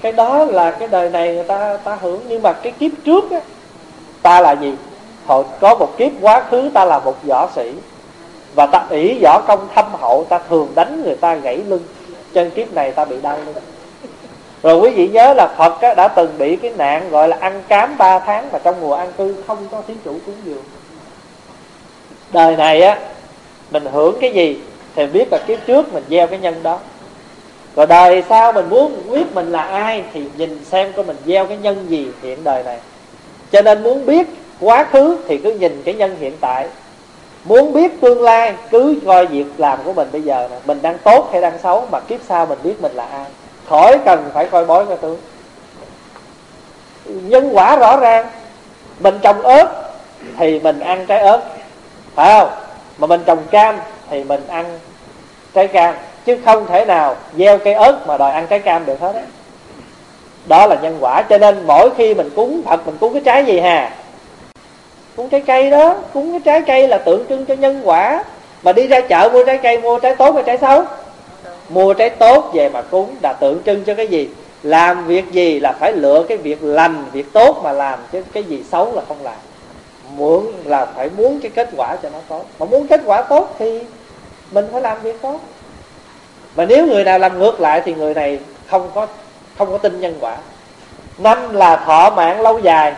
cái đó là cái đời này người ta ta hưởng, nhưng mà cái kiếp trước á, ta là gì? Hồi có một kiếp quá khứ, ta là một võ sĩ. Và ta ỷ võ công thâm hậu, ta thường đánh người ta gãy lưng. Trên kiếp này ta bị đau lưng rồi quý vị nhớ là Phật á, đã từng bị cái nạn gọi là ăn cám 3 tháng và trong mùa ăn cư không có thí chủ cúng dường. Đời này á mình hưởng cái gì thì biết là kiếp trước mình gieo cái nhân đó. Rồi đời sau mình muốn biết mình là ai thì nhìn xem coi mình gieo cái nhân gì hiện đời này. Cho nên muốn biết quá khứ thì cứ nhìn cái nhân hiện tại. Muốn biết tương lai cứ coi việc làm của mình bây giờ nè mình đang tốt hay đang xấu mà kiếp sau mình biết mình là ai khỏi cần phải coi bói coi tướng. Nhân quả rõ ràng. Mình trồng ớt thì mình ăn trái ớt. Phải không? Mà mình trồng cam thì mình ăn trái cam. Chứ không thể nào gieo cây ớt mà đòi ăn trái cam được hết đó, đó là nhân quả. Cho nên mỗi khi mình cúng phật mình cúng cái trái gì hà? Cúng trái cây đó. Cúng cái trái cây là tượng trưng cho nhân quả. Mà đi ra chợ mua trái cây mua trái tốt hay trái xấu? Mua trái tốt về mà cúng là tượng trưng cho cái gì? Làm việc gì là phải lựa cái việc lành, việc tốt mà làm, chứ cái gì xấu là không làm. Muốn là phải muốn cái kết quả cho nó tốt. Mà muốn kết quả tốt thì mình phải làm việc tốt. Mà nếu người nào làm ngược lại thì người này không có không có tin nhân quả. Năm là thọ mạng lâu dài.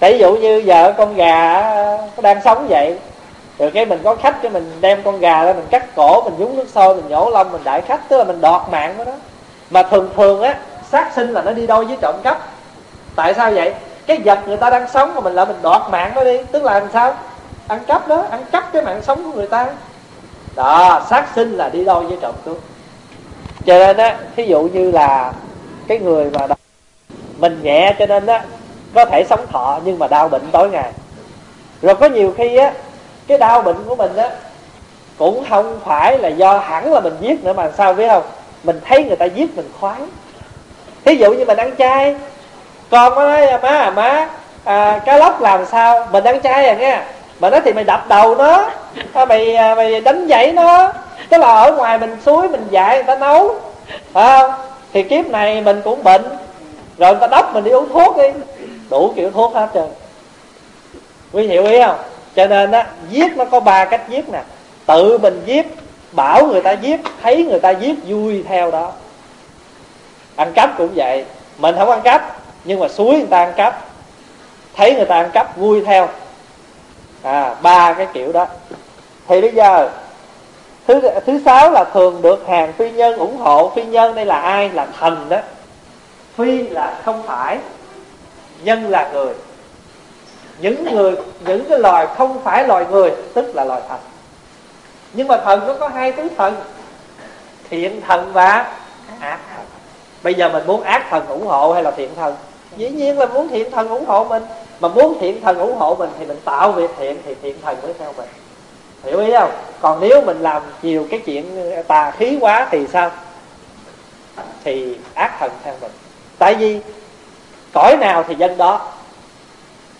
Ví dụ như giờ con gà đang sống vậy rồi cái mình có khách cái mình đem con gà ra, mình cắt cổ, mình nhúng nước sôi, mình nhổ lông, mình đại khách, tức là mình đọt mạng của đó. Mà thường thường á, sát sinh là nó đi đôi với trộm cắp. Tại sao vậy? Cái vật người ta đang sống mà mình lại mình đọt mạng nó đi, tức là làm sao? Ăn cắp đó, ăn cắp cái mạng sống của người ta. Đó, sát sinh là đi đôi với trộm cướp. Cho nên á, thí dụ như là cái người mà mình nhẹ cho nên á, có thể sống thọ nhưng mà đau bệnh tối ngày. Rồi có nhiều khi á cái đau bệnh của mình á cũng không phải là do hẳn là mình giết nữa mà sao biết không? Mình thấy người ta giết mình khoái. Thí dụ như mình ăn chay con nói má à má à, cá lóc làm sao? Mình ăn chay à nghe. Mà nói thì mày đập đầu nó à, mày à, mày đánh dậy nó. Tức là ở ngoài mình suối mình dạy người ta nấu phải không? Thì kiếp này mình cũng bệnh rồi người ta đốc mình đi uống thuốc đi. Đủ kiểu thuốc hết trơn. Quý hiểu ý không? Cho nên á, giết nó có ba cách giết nè. Tự mình giết, bảo người ta giết, thấy người ta giết vui theo đó. Ăn cắp cũng vậy. Mình không ăn cắp, nhưng mà suối người ta ăn cắp. Thấy người ta ăn cắp vui theo. À ba cái kiểu đó. Thì bây giờ, thứ thứ sáu là thường được hàng phi nhân, ủng hộ phi nhân. Đây là ai? Là thần đó. Phi là không phải, nhân là người những người, những cái loài không phải loài người, tức là loài thần. Nhưng mà thần nó có hai thứ thần. Thiện thần và ác thần. Bây giờ mình muốn ác thần ủng hộ hay là thiện thần? Dĩ nhiên là muốn thiện thần ủng hộ mình. Mà muốn thiện thần ủng hộ mình thì mình tạo việc thiện thì thiện thần mới theo mình. Hiểu ý không? Còn nếu mình làm nhiều cái chuyện ờ, tà khí quá thì sao? Thì ác thần theo mình. Tại vì cõi nào thì dân đó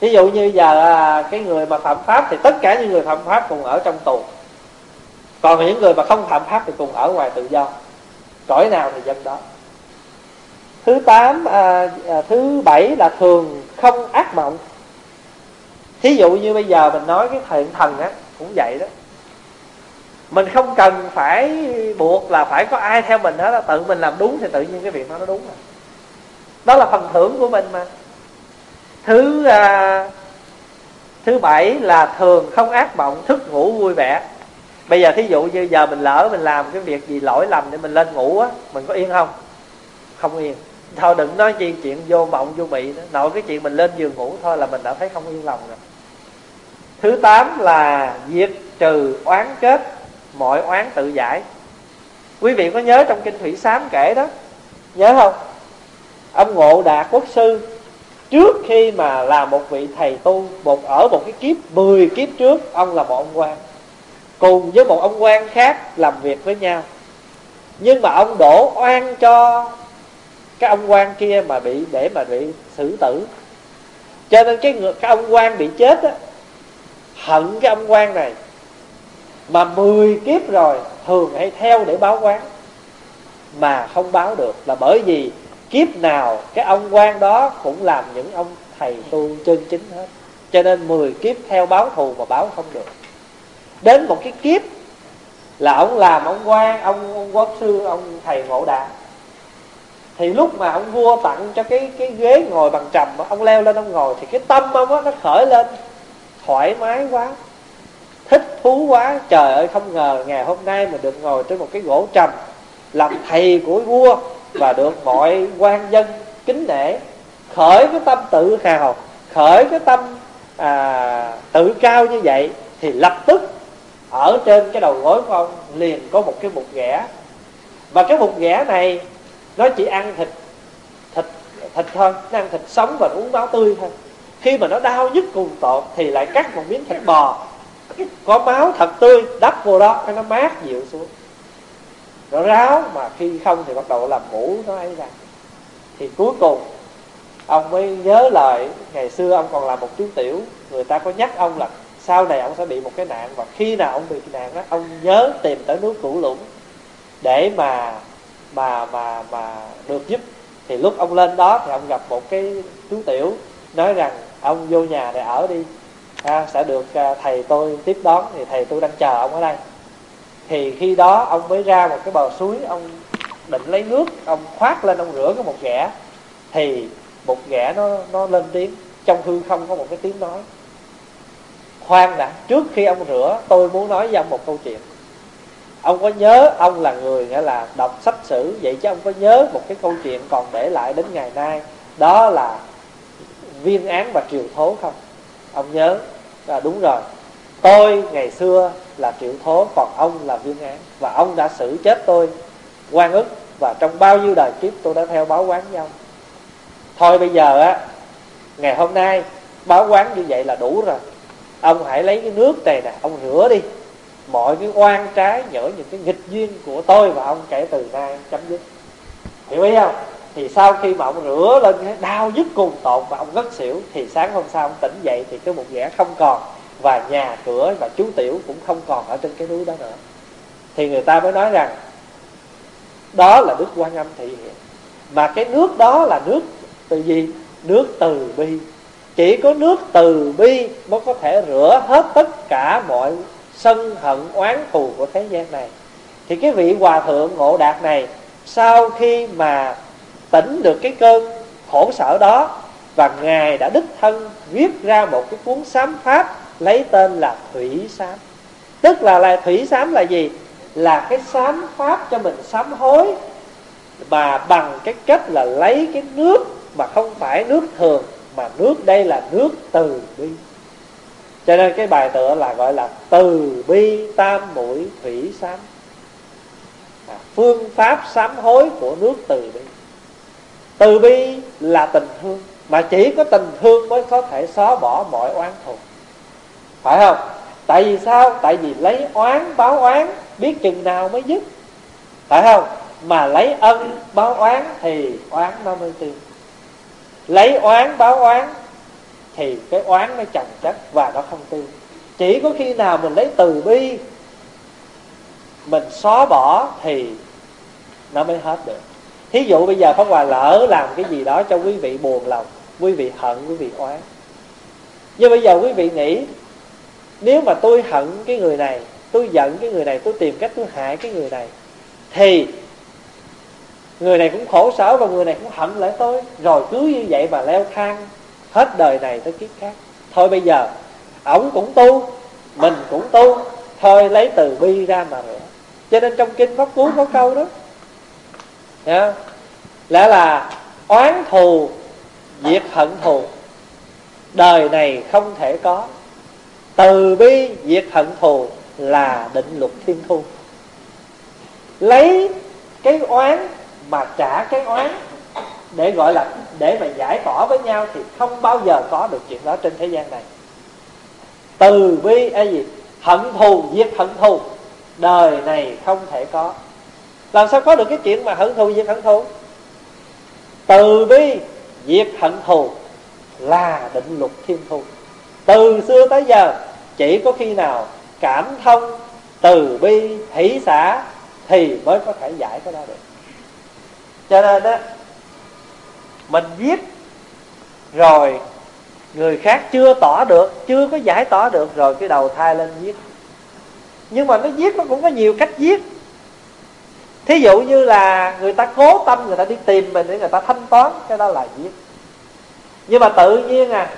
ví dụ như giờ à, cái người mà phạm pháp thì tất cả những người phạm pháp cùng ở trong tù. Còn những người mà không phạm pháp thì cùng ở ngoài tự do. Cõi nào thì dân đó. Thứ tám à, à, thứ bảy là thường không ác mộng. Thí dụ như bây giờ mình nói cái thiện thần á cũng vậy đó. Mình không cần phải buộc là phải có ai theo mình hết tự mình làm đúng thì tự nhiên cái việc đó nó đúng rồi. Đó là phần thưởng của mình mà thứ à, thứ bảy là thường không ác mộng thức ngủ vui vẻ. Bây giờ thí dụ như giờ mình lỡ mình làm cái việc gì lỗi lầm để mình lên ngủ á mình có yên không? Không yên. Thôi đừng nói chi chuyện vô mộng vô bị nữa. Nội cái chuyện mình lên giường ngủ thôi là mình đã thấy không yên lòng rồi. Thứ tám là diệt trừ oán kết mọi oán tự giải. Quý vị có nhớ trong kinh thủy sám kể đó? Nhớ không? Ông ngộ đạt quốc sư trước khi mà là một vị thầy tu một ở một cái kiếp 10 kiếp trước ông là một ông quan. Cùng với một ông quan khác làm việc với nhau. Nhưng mà ông đổ oan cho cái ông quan kia mà bị để mà bị xử tử. Cho nên cái người, cái ông quan bị chết á hận cái ông quan này. Mà 10 kiếp rồi thường hay theo để báo quán. Mà không báo được là bởi vì kiếp nào cái ông quan đó cũng làm những ông thầy tu chân chính hết. Cho nên 10 kiếp theo báo thù mà báo không được. Đến một cái kiếp là ông làm ông quan ông, ông quốc sư ông thầy ngộ đạt thì lúc mà ông vua tặng cho cái cái ghế ngồi bằng trầm ông leo lên ông ngồi thì cái tâm ông á nó khởi lên. Thoải mái quá thích thú quá. Trời ơi không ngờ ngày hôm nay mình được ngồi trên một cái gỗ trầm làm thầy của vua và được mọi quan dân kính nể khởi cái tâm tự hào khởi cái tâm à, tự cao như vậy thì lập tức ở trên cái đầu gối của ông liền có một cái bụng ghẻ. Và cái bụng ghẻ này nó chỉ ăn thịt thịt thịt thôi nó ăn thịt sống và uống máu tươi thôi. Khi mà nó đau nhất cùng tột thì lại cắt một miếng thịt bò có máu thật tươi đắp vô đó cho nó mát dịu xuống nó ráo mà khi không thì bắt đầu làm mũ nó ấy ra. Thì cuối cùng ông mới nhớ lại ngày xưa ông còn làm một chú tiểu người ta có nhắc ông là sau này ông sẽ bị một cái nạn và khi nào ông bị nạn đó ông nhớ tìm tới núi cửu lũng để mà mà mà mà được giúp. Thì lúc ông lên đó thì ông gặp một cái chú tiểu nói rằng ông vô nhà để ở đi à, sẽ được à, thầy tôi tiếp đón thì thầy tôi đang chờ ông ở đây thì khi đó ông mới ra một cái bờ suối, ông định lấy nước, ông khoát lên ông rửa cái một ghẻ. Thì một ghẻ nó nó lên tiếng, trong hư không có một cái tiếng nói. Khoan đã, trước khi ông rửa, tôi muốn nói với ông một câu chuyện. Ông có nhớ ông là người nghĩa là đọc sách sử, vậy chứ ông có nhớ một cái câu chuyện còn để lại đến ngày nay, đó là viên án và triều thố không? Ông nhớ. Là đúng rồi. Tôi ngày xưa là triệu thố, còn ông là viên án. Và ông đã xử chết tôi quan ức, và trong bao nhiêu đời kiếp tôi đã theo báo quán với ông. Thôi bây giờ á, ngày hôm nay báo quán như vậy là đủ rồi. Ông hãy lấy cái nước này nè, ông rửa đi. Mọi cái oan trái, nhỡ những cái nghịch duyên của tôi và ông kể từ nay chấm dứt. Hiểu ý không? Thì sau khi mà ông rửa lên đau dứt cùng tột và ông ngất xỉu, thì sáng hôm sau ông tỉnh dậy thì cái một ghẻ không còn và nhà cửa và chú tiểu cũng không còn ở trên cái núi đó nữa. Thì người ta mới nói rằng, đó là đức quan âm thị hiện. Mà cái nước đó là nước từ gì? Nước từ bi. Chỉ có nước từ bi mới có thể rửa hết tất cả mọi sân hận, oán thù của thế gian này. Thì cái vị hòa thượng ngộ đạt này, sau khi mà tỉnh được cái cơn khổ sở đó, và ngài đã đích thân viết ra một cái cuốn sám pháp lấy tên là thủy sám tức là là thủy sám là gì? Là cái sám pháp cho mình sám hối. Mà bằng cái cách là lấy cái nước mà không phải nước thường mà nước đây là nước từ bi. Cho nên cái bài tựa là gọi là từ bi tam mũi thủy sám à, phương pháp sám hối của nước từ bi. Từ bi là tình thương mà chỉ có tình thương mới có thể xóa bỏ mọi oán thù phải không? Tại vì sao? Tại vì lấy oán, báo oán, biết chừng nào mới dứt. Phải không? Mà lấy ân, báo oán thì oán nó mới tiêu. Lấy oán, báo oán thì cái oán nó chồng chất và nó không tiêu. Chỉ có khi nào mình lấy từ bi, mình xóa bỏ thì nó mới hết được. Thí dụ bây giờ pháp hòa lỡ làm cái gì đó cho quý vị buồn lòng, quý vị hận, quý vị oán. Nhưng bây giờ quý vị nghĩ nếu mà tôi hận cái người này, tôi giận cái người này, tôi tìm cách tôi hại cái người này, thì người này cũng khổ sở và người này cũng hận lại tôi. Rồi cứ như vậy mà leo thang hết đời này tới kiếp khác. Thôi bây giờ, ổng cũng tu, mình cũng tu, thôi lấy từ bi ra mà rửa. Cho nên trong kinh pháp cú có câu đó. Yeah. lẽ là oán thù, diệt hận thù, đời này không thể có từ bi diệt hận thù là định luật thiên thu. Lấy cái oán mà trả cái oán để gọi là, để mà giải tỏa với nhau thì không bao giờ có được chuyện đó trên thế gian này. Từ bi ấy gì hận thù, diệt hận thù, đời này không thể có. Làm sao có được cái chuyện mà hận thù, diệt hận thù? Từ bi diệt hận thù là định luật thiên thu từ xưa tới giờ, chỉ có khi nào cảm thông từ bi, hỷ xã thì mới có thể giải cái đó được. Cho nên đó mình viết rồi, người khác chưa tỏ được, chưa có giải tỏa được rồi cái đầu thai lên viết. Nhưng mà nó viết nó cũng có nhiều cách viết. Thí dụ như là người ta cố tâm, người ta đi tìm mình để người ta thanh toán, cái đó là giết nhưng mà tự nhiên à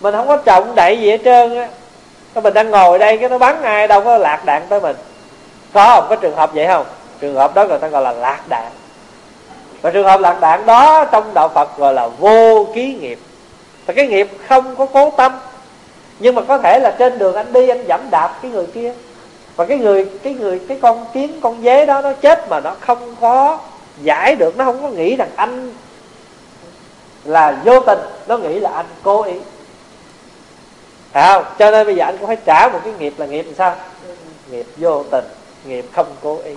mình không có trọng đậy gì hết trơn á. Mình đang ngồi đây, cái nó bắn ai đâu, có lạc đạn tới mình. Có không? Có trường hợp vậy không? Trường hợp đó người ta gọi là lạc đạn. Và trường hợp lạc đạn đó trong đạo phật gọi là vô ký nghiệp. Và cái nghiệp không có cố tâm, nhưng mà có thể là trên đường anh đi, anh dẫm đạp cái người kia. Và cái người cái người, cái con kiến, con dế đó, nó chết mà nó không có giải được. Nó không có nghĩ rằng anh là vô tình, nó nghĩ là anh cố ý phải không? Cho nên bây giờ anh cũng phải trả một cái nghiệp là nghiệp làm sao? Nghiệp vô tình nghiệp không cố ý.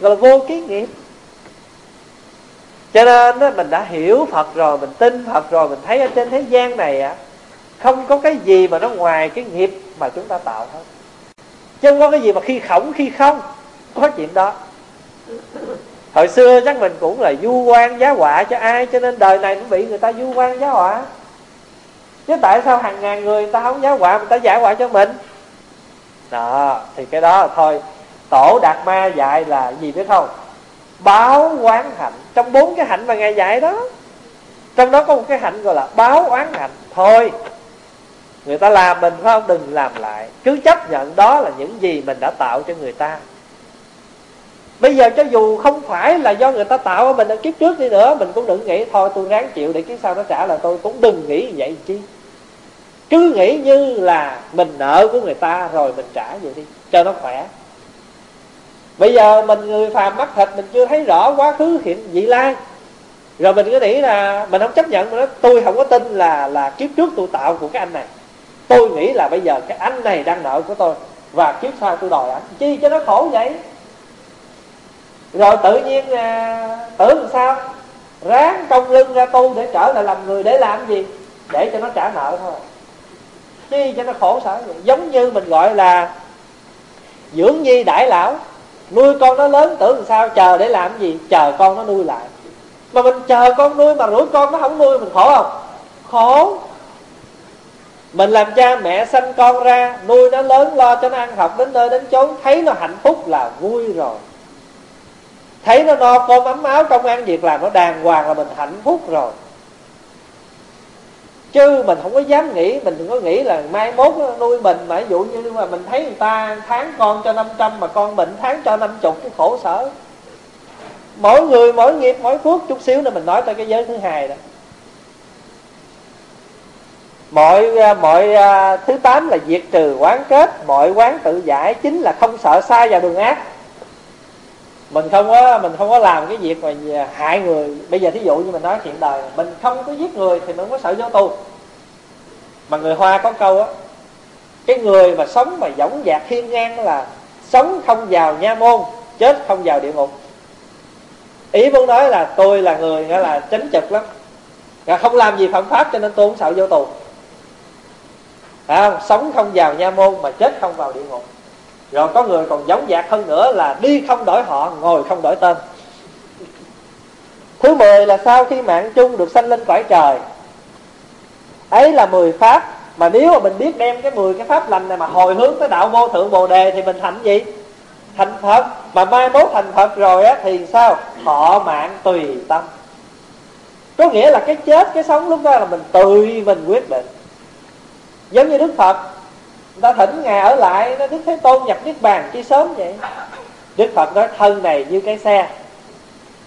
Gọi là vô ký nghiệp. Cho nên đó, mình đã hiểu Phật rồi Mình tin Phật rồi Mình thấy ở trên thế gian này á Không có cái gì mà nó ngoài cái nghiệp Mà chúng ta tạo hết. Chứ không có cái gì mà khi khổng khi không Có chuyện đó. Hồi xưa chắc mình cũng là du quan giá họa cho ai Cho nên đời này cũng bị người ta du quan giá họa. Chứ tại sao hàng ngàn người người ta không giáo quả Người ta giải quả cho mình? Đó, Thì cái đó là thôi. Tổ Đạt Ma dạy là gì biết không? Báo quán hạnh. Trong bốn cái hạnh mà Ngài dạy đó, Trong đó có một cái hạnh gọi là báo oán hạnh. Thôi, Người ta làm mình phải không? Đừng làm lại. Cứ chấp nhận đó là những gì mình đã tạo cho người ta. Bây giờ cho dù không phải là do người ta tạo ở mình ở kiếp trước đi nữa, Mình cũng đừng nghĩ, thôi tôi ráng chịu để kiếp sau nó trả là tôi. Cũng đừng nghĩ như vậy chi. Cứ nghĩ như là mình nợ của người ta rồi mình trả vậy đi, Cho nó khỏe. Bây giờ mình người phàm mắt thịt, mình chưa thấy rõ quá khứ hiện vị lai Rồi mình cứ nghĩ là mình không chấp nhận mà nói, tôi không có tin là là kiếp trước tôi tạo của cái anh này. Tôi nghĩ là bây giờ cái anh này đang nợ của tôi Và kiếp sau tôi đòi anh. Chi cho nó khổ vậy? Rồi tự nhiên à, tưởng làm sao? Ráng cong lưng ra tu để trở lại làm người để làm gì? Để cho nó trả nợ thôi. Chi cho nó khổ sở vậy? Giống như mình gọi là Dưỡng nhi đại lão. Nuôi con nó lớn tưởng làm sao? Chờ để làm gì? Chờ con nó nuôi lại. Mà mình chờ con nuôi mà rủi con nó không nuôi mình khổ không? Khổ. Mình làm cha mẹ sanh con ra nuôi nó lớn lo cho nó ăn học đến nơi đến chốn thấy nó hạnh phúc là vui rồi thấy nó no cơm ấm áo công ăn việc làm nó đàng hoàng là mình hạnh phúc rồi. Chứ mình không có dám nghĩ, mình đừng có nghĩ là mai mốt nuôi mình mà ví dụ như mà mình thấy người ta tháng con cho 500 mà con bệnh tháng cho 50 cái khổ sở. Mỗi người, mỗi nghiệp, mỗi phước chút xíu nữa mình nói tới cái giới thứ hai đó. Mọi à, mọi à, thứ tám là diệt trừ quán kết, mọi quán tự giải chính là không sợ sai vào đường ác mình không có mình không có làm cái việc mà hại người. Bây giờ thí dụ như mình nói chuyện đời mình không có giết người thì mình không có sợ vô tù. Mà người hoa có câu á cái người mà sống mà dõng dạc thiên ngang là sống không vào nha môn chết không vào địa ngục. Ý muốn nói là tôi là người nghĩa là chánh trực lắm. Không làm gì phạm pháp cho nên tôi không sợ vô tù. À, sống không vào nha môn mà chết không vào địa ngục rồi có người còn giống dạc hơn nữa là đi không đổi họ, ngồi không đổi tên. Thứ mười là sau khi mạng chung được sanh lên cõi trời. Ấy là mười pháp, mà nếu mà mình biết đem cái mười cái pháp lành này mà hồi hướng tới đạo vô thượng bồ đề thì mình thành gì? Thành phật. Mà mai mốt thành phật rồi á, thì sao? Thọ mạng tùy tâm. Có nghĩa là cái chết, cái sống lúc đó là mình tùy mình quyết định. Giống như đức phật ta thỉnh ngài ở lại nó đức thế tôn nhập niết bàn chi sớm vậy? Đức phật nói thân này như cái xe.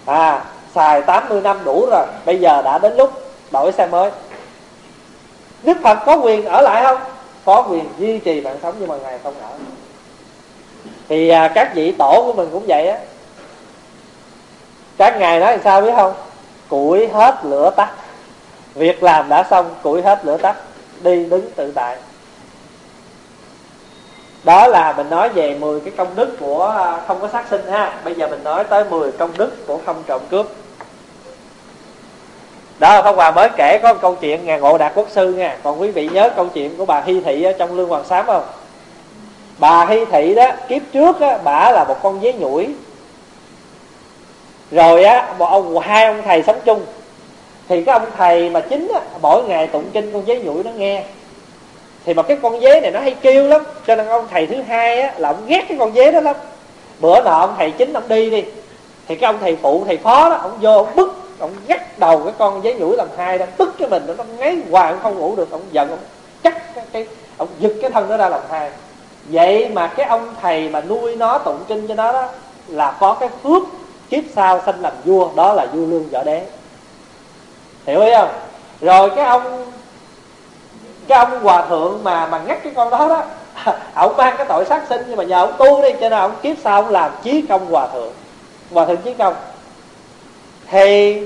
À xài 80 năm đủ rồi bây giờ đã đến lúc đổi xe mới. Đức phật có quyền ở lại không? Có quyền duy trì mạng sống nhưng mà ngài không ở. Thì à, các vị tổ của mình cũng vậy á. Các ngài nói làm sao biết không? Củi hết lửa tắt. Việc làm đã xong củi hết lửa tắt. Đi đứng tự tại đó là mình nói về 10 cái công đức của à, không có sát sinh ha. Bây giờ mình nói tới 10 công đức của không trộm cướp. Đó không hòa mới kể có một câu chuyện ngàn ngộ đạt quốc sư nha. Còn quý vị nhớ câu chuyện của bà hy thị ở trong lương hoàng sám không? Bà hy thị đó, kiếp trước á, bà là một con dế nhủi. Rồi á, một ông, hai ông thầy sống chung. Thì cái ông thầy mà chính á, mỗi ngày tụng kinh con dế nhủi nó nghe thì mà cái con dế này nó hay kêu lắm. Cho nên ông thầy thứ hai á là ông ghét cái con dế đó lắm. Bữa nọ ông thầy chính ông đi đi. Thì cái ông thầy phụ thầy phó đó ông vô ông bức ông gắt đầu cái con giấy nhủi làm hai đó tức cái mình. Nó ngáy hoài ông không ngủ được. Ông giận ông chắc cái, cái ông giật cái thân nó ra làm hai. Vậy mà cái ông thầy mà nuôi nó tụng kinh cho nó đó là có cái phước kiếp sau sanh làm vua đó là vua lương võ đế. Hiểu không? Rồi cái ông cái ông hòa thượng mà mà ngắt cái con đó đó (laughs) ông mang cái tội sát sinh nhưng mà nhờ ông tu đi cho nên ông kiếp sau ông làm chí công hòa thượng. Hòa thượng chí công. Thì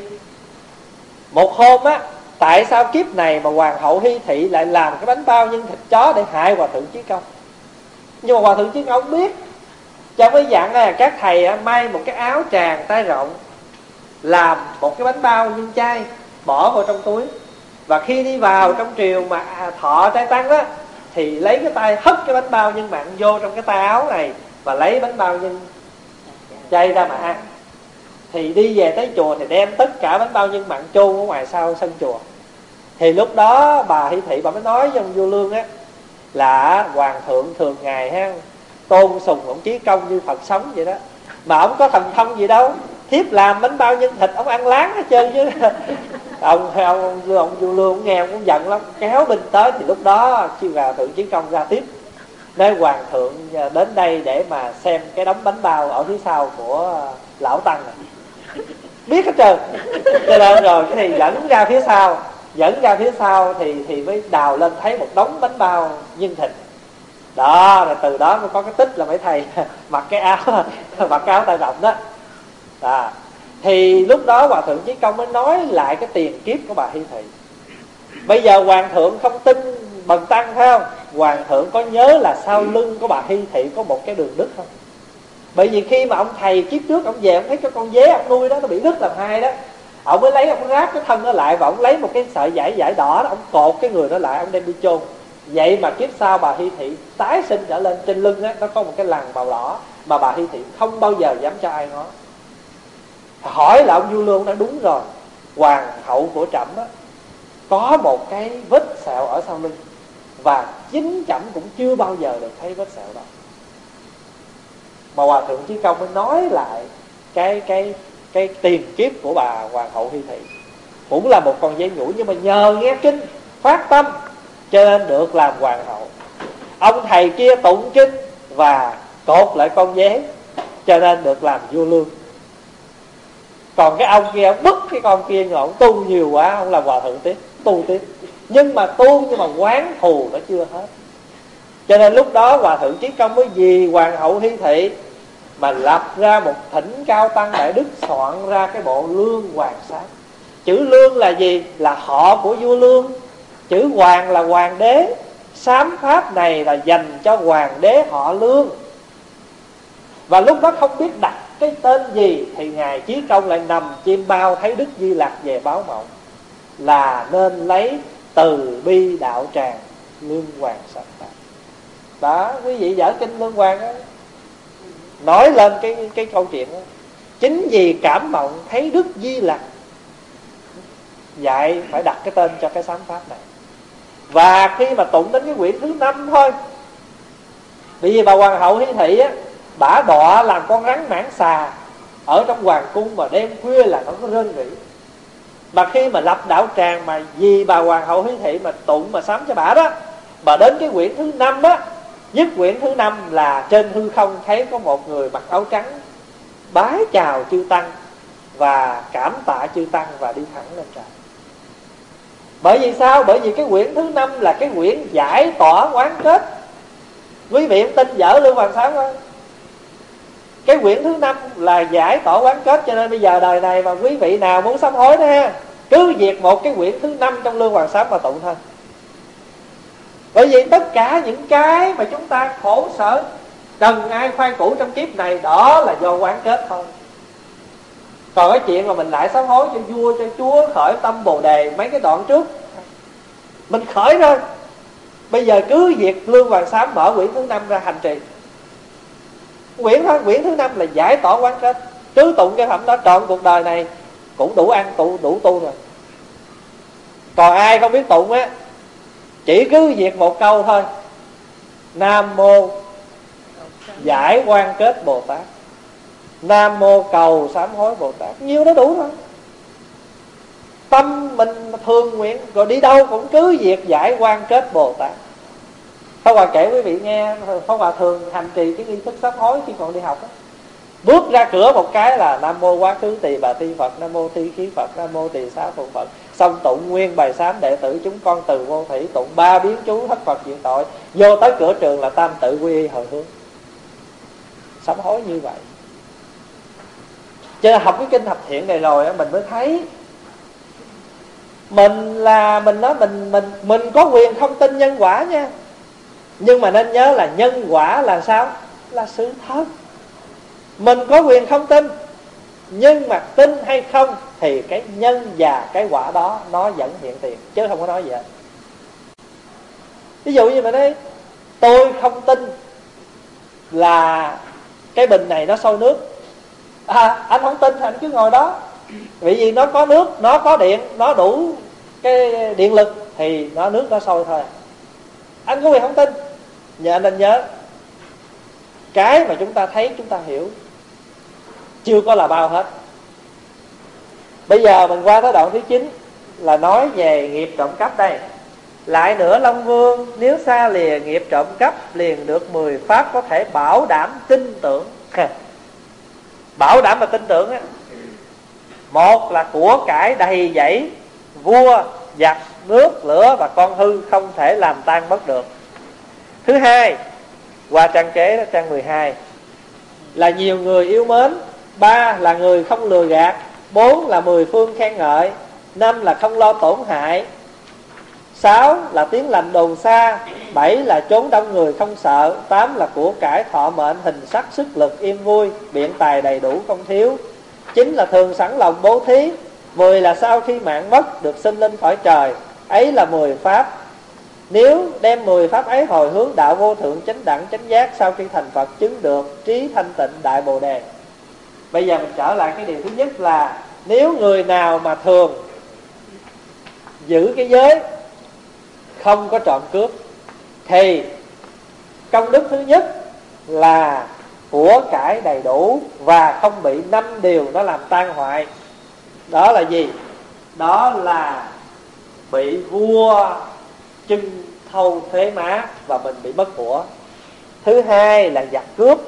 một hôm á tại sao kiếp này mà hoàng hậu hy thị lại làm cái bánh bao nhân thịt chó để hại hòa thượng chí công? Nhưng mà hòa thượng chí công biết. Cho mới dặn là các thầy á, may một cái áo tràng tay rộng làm một cái bánh bao nhân chay bỏ vào trong túi và khi đi vào trong triều mà à, thọ trai tăng đó, thì lấy cái tay, hất cái bánh bao nhân mặn vô trong cái tay áo này và lấy bánh bao nhân chay ra mà ăn. Thì đi về tới chùa thì đem tất cả bánh bao nhân mặn chôn ở ngoài sau sân chùa. Thì lúc đó bà hi thị, bà mới nói với ông vua lương á, là hoàng thượng thường ngày ha, tôn sùng ông chí công như phật sống vậy đó. Mà ông có thần thông gì đâu thiếp làm bánh bao nhân thịt ông ăn láng hết trơn chứ. (laughs) Ông ông ông, ông vua lương nghe ông cũng giận lắm. Kéo binh tới thì lúc đó chiêu gà thượng chiến công ra tiếp nói hoàng thượng đến đây để mà xem cái đống bánh bao ở phía sau của lão tăng này. Biết hết trơn. Cho nên rồi cái thì dẫn ra phía sau dẫn ra phía sau thì thì mới đào lên thấy một đống bánh bao nhân thịt. Đó rồi từ đó mới có cái tích là mấy thầy (laughs) mặc cái áo mặc cái áo tay rộng đó à, thì lúc đó hòa thượng chí công mới nói lại cái tiền kiếp của bà hi thị. Bây giờ hoàng thượng không tin bần tăng phải không? Hoàng thượng có nhớ là sau lưng của bà hi thị có một cái đường đứt không? Bởi vì khi mà ông thầy kiếp trước ông về ông thấy cái con dế ông nuôi đó nó bị đứt làm hai đó. Ông mới lấy ông ráp cái thân nó lại và ông lấy một cái sợi vải vải đỏ đó ông cột cái người nó lại ông đem đi chôn. Vậy mà kiếp sau bà hi thị tái sinh trở lên trên lưng á nó có một cái lằn màu đỏ mà bà hi thị không bao giờ dám cho ai ngó hỏi là ông du lương đã đúng rồi, hoàng hậu của trẫm có một cái vết sẹo ở sau lưng và chính trẫm cũng chưa bao giờ được thấy vết sẹo đó. Mà hòa thượng chí công mới nói lại cái cái cái tiền kiếp của bà hoàng hậu hi thị. Cũng là một con dây nhũ nhưng mà nhờ nghe kinh, phát tâm, cho nên được làm hoàng hậu. Ông thầy kia tụng kinh và cột lại con dế, cho nên được làm vua lương còn cái ông kia ông bức cái con kia nhưng ông tu nhiều quá, ông làm hòa thượng tiếp, tu tiếp. Nhưng mà tu nhưng mà quán thù nó chưa hết. Cho nên lúc đó hòa thượng chí công mới vì hoàng hậu hy thị mà lập ra một thỉnh cao tăng đại đức soạn ra cái bộ lương hoàng sát. Chữ lương là gì? Là họ của vua lương. Chữ hoàng là hoàng đế. Sám pháp này là dành cho hoàng đế họ lương. Và lúc đó không biết đặt cái tên gì thì ngài chí công lại nằm chim bao thấy đức di lạc về báo mộng, là nên lấy từ bi đạo tràng lương hoàng sạch đó, quý vị dở kinh lương hoàng đó nói lên cái cái câu chuyện đó chính vì cảm mộng thấy đức di lặc dạy phải đặt cái tên cho cái sám pháp này. Và khi mà tụng đến cái quyển thứ năm thôi bởi vì bà hoàng hậu hiến thị á bả đọa làm con rắn mãn xà. Ở trong hoàng cung mà đêm khuya là nó có rên rỉ. Mà khi mà lập đạo tràng mà vì bà hoàng hậu hiến thị mà tụng mà sám cho bả đó mà đến cái quyển thứ năm á, nhất quyển thứ năm là trên hư không thấy có một người mặc áo trắng bái chào chư tăng và cảm tạ chư tăng và đi thẳng lên trời. Bởi vì sao? Bởi vì cái quyển thứ năm là cái quyển giải tỏa quán kết. Quý vị tin dở lương hoàng sáng không cái quyển thứ năm là giải tỏa quán kết, cho nên bây giờ đời này mà quý vị nào muốn sám hối đó ha, cứ việc một cái quyển thứ năm trong lương hoàng sám mà tụng thôi. Bởi vì tất cả những cái mà chúng ta khổ sở, cần ai khoan cũ trong kiếp này, đó là do quán kết thôi. Còn cái chuyện mà mình lại sám hối cho vua, cho chúa khởi tâm bồ đề, mấy cái đoạn trước, mình khởi rồi bây giờ cứ việc lương hoàng sám mở quyển thứ năm ra hành trì quyển thôi quyển thứ năm là giải tỏa quán kết cứ tụng cái phẩm đó, trọn cuộc đời này cũng đủ ăn, tụ, đủ tu rồi. Còn ai không biết tụng á, chỉ cứ việc một câu thôi. Nam mô giải quan kết bồ tát. Nam mô cầu sám hối bồ tát. Nhiều đó đủ thôi. Tâm mình thường nguyện, rồi đi đâu cũng cứ việc giải quan kết bồ tát. Pháp Hòa kể quý vị nghe, Pháp Hòa thường hành trì cái nghi thức sám hối khi còn đi học đó. Bước ra cửa một cái là Nam Mô Quá Khứ Tỳ Bà Ti Phật, Nam Mô Thi Khí Phật, Nam Mô Tỳ Xá phật Phật. Xong tụng nguyên bài sám đệ tử chúng con từ vô thủy, Tụng ba biến chú thất Phật diện tội. Vô tới cửa trường là tam tự quy y hồi hướng. Sám hối như vậy. Cho nên học cái kinh thập thiện này rồi Mình mới thấy Mình là, Mình nói mình mình mình có quyền không tin nhân quả nha. Nhưng mà nên nhớ là nhân quả là sao? Là sự thật. Mình có quyền không tin nhưng mà tin hay không thì cái nhân và cái quả đó nó vẫn hiện tiền chứ không có nói gì hết. Ví dụ như mà đấy tôi không tin là cái bình này nó sôi nước. À, anh không tin thì anh cứ ngồi đó. Vì vì nó có nước nó có điện nó đủ cái điện lực thì nó nước nó sôi thôi. Anh có quyền không tin nhờ anh nên nhớ, cái mà chúng ta thấy, chúng ta hiểu, chưa có là bao hết. Bây giờ mình qua tới đoạn thứ 9 là nói về nghiệp trộm cắp đây. Lại nữa, long vương, nếu xa lìa nghiệp trộm cắp, liền được 10 pháp có thể bảo đảm tin tưởng. Bảo đảm và tin tưởng á. Một là của cải đầy dẫy, vua, giặc, nước, lửa và con hư không thể làm tan mất được thứ hai, qua trang kế đó, trang 12 là nhiều người yêu mến, ba là người không lừa gạt, bốn là mười phương khen ngợi, năm là không lo tổn hại, sáu là tiếng lành đồn xa, bảy là trốn đông người không sợ, tám là của cải thọ mệnh hình sắc sức lực yên vui, biện tài đầy đủ không thiếu, chín là thường sẵn lòng bố thí, mười là sau khi mạng mất được sinh linh khỏi trời, ấy là mười pháp nếu đem mười pháp ấy hồi hướng đạo vô thượng chánh đẳng chánh giác, sau khi thành phật chứng được trí thanh tịnh đại bồ đề. Bây giờ mình trở lại cái điều thứ nhất là, nếu người nào mà thường giữ cái giới không có trộm cướp, thì công đức thứ nhất là của cải đầy đủ và không bị năm điều nó làm tan hoại. Đó là gì? Đó là bị vua chân thâu thuế má và mình bị mất của. Thứ hai là giặc cướp.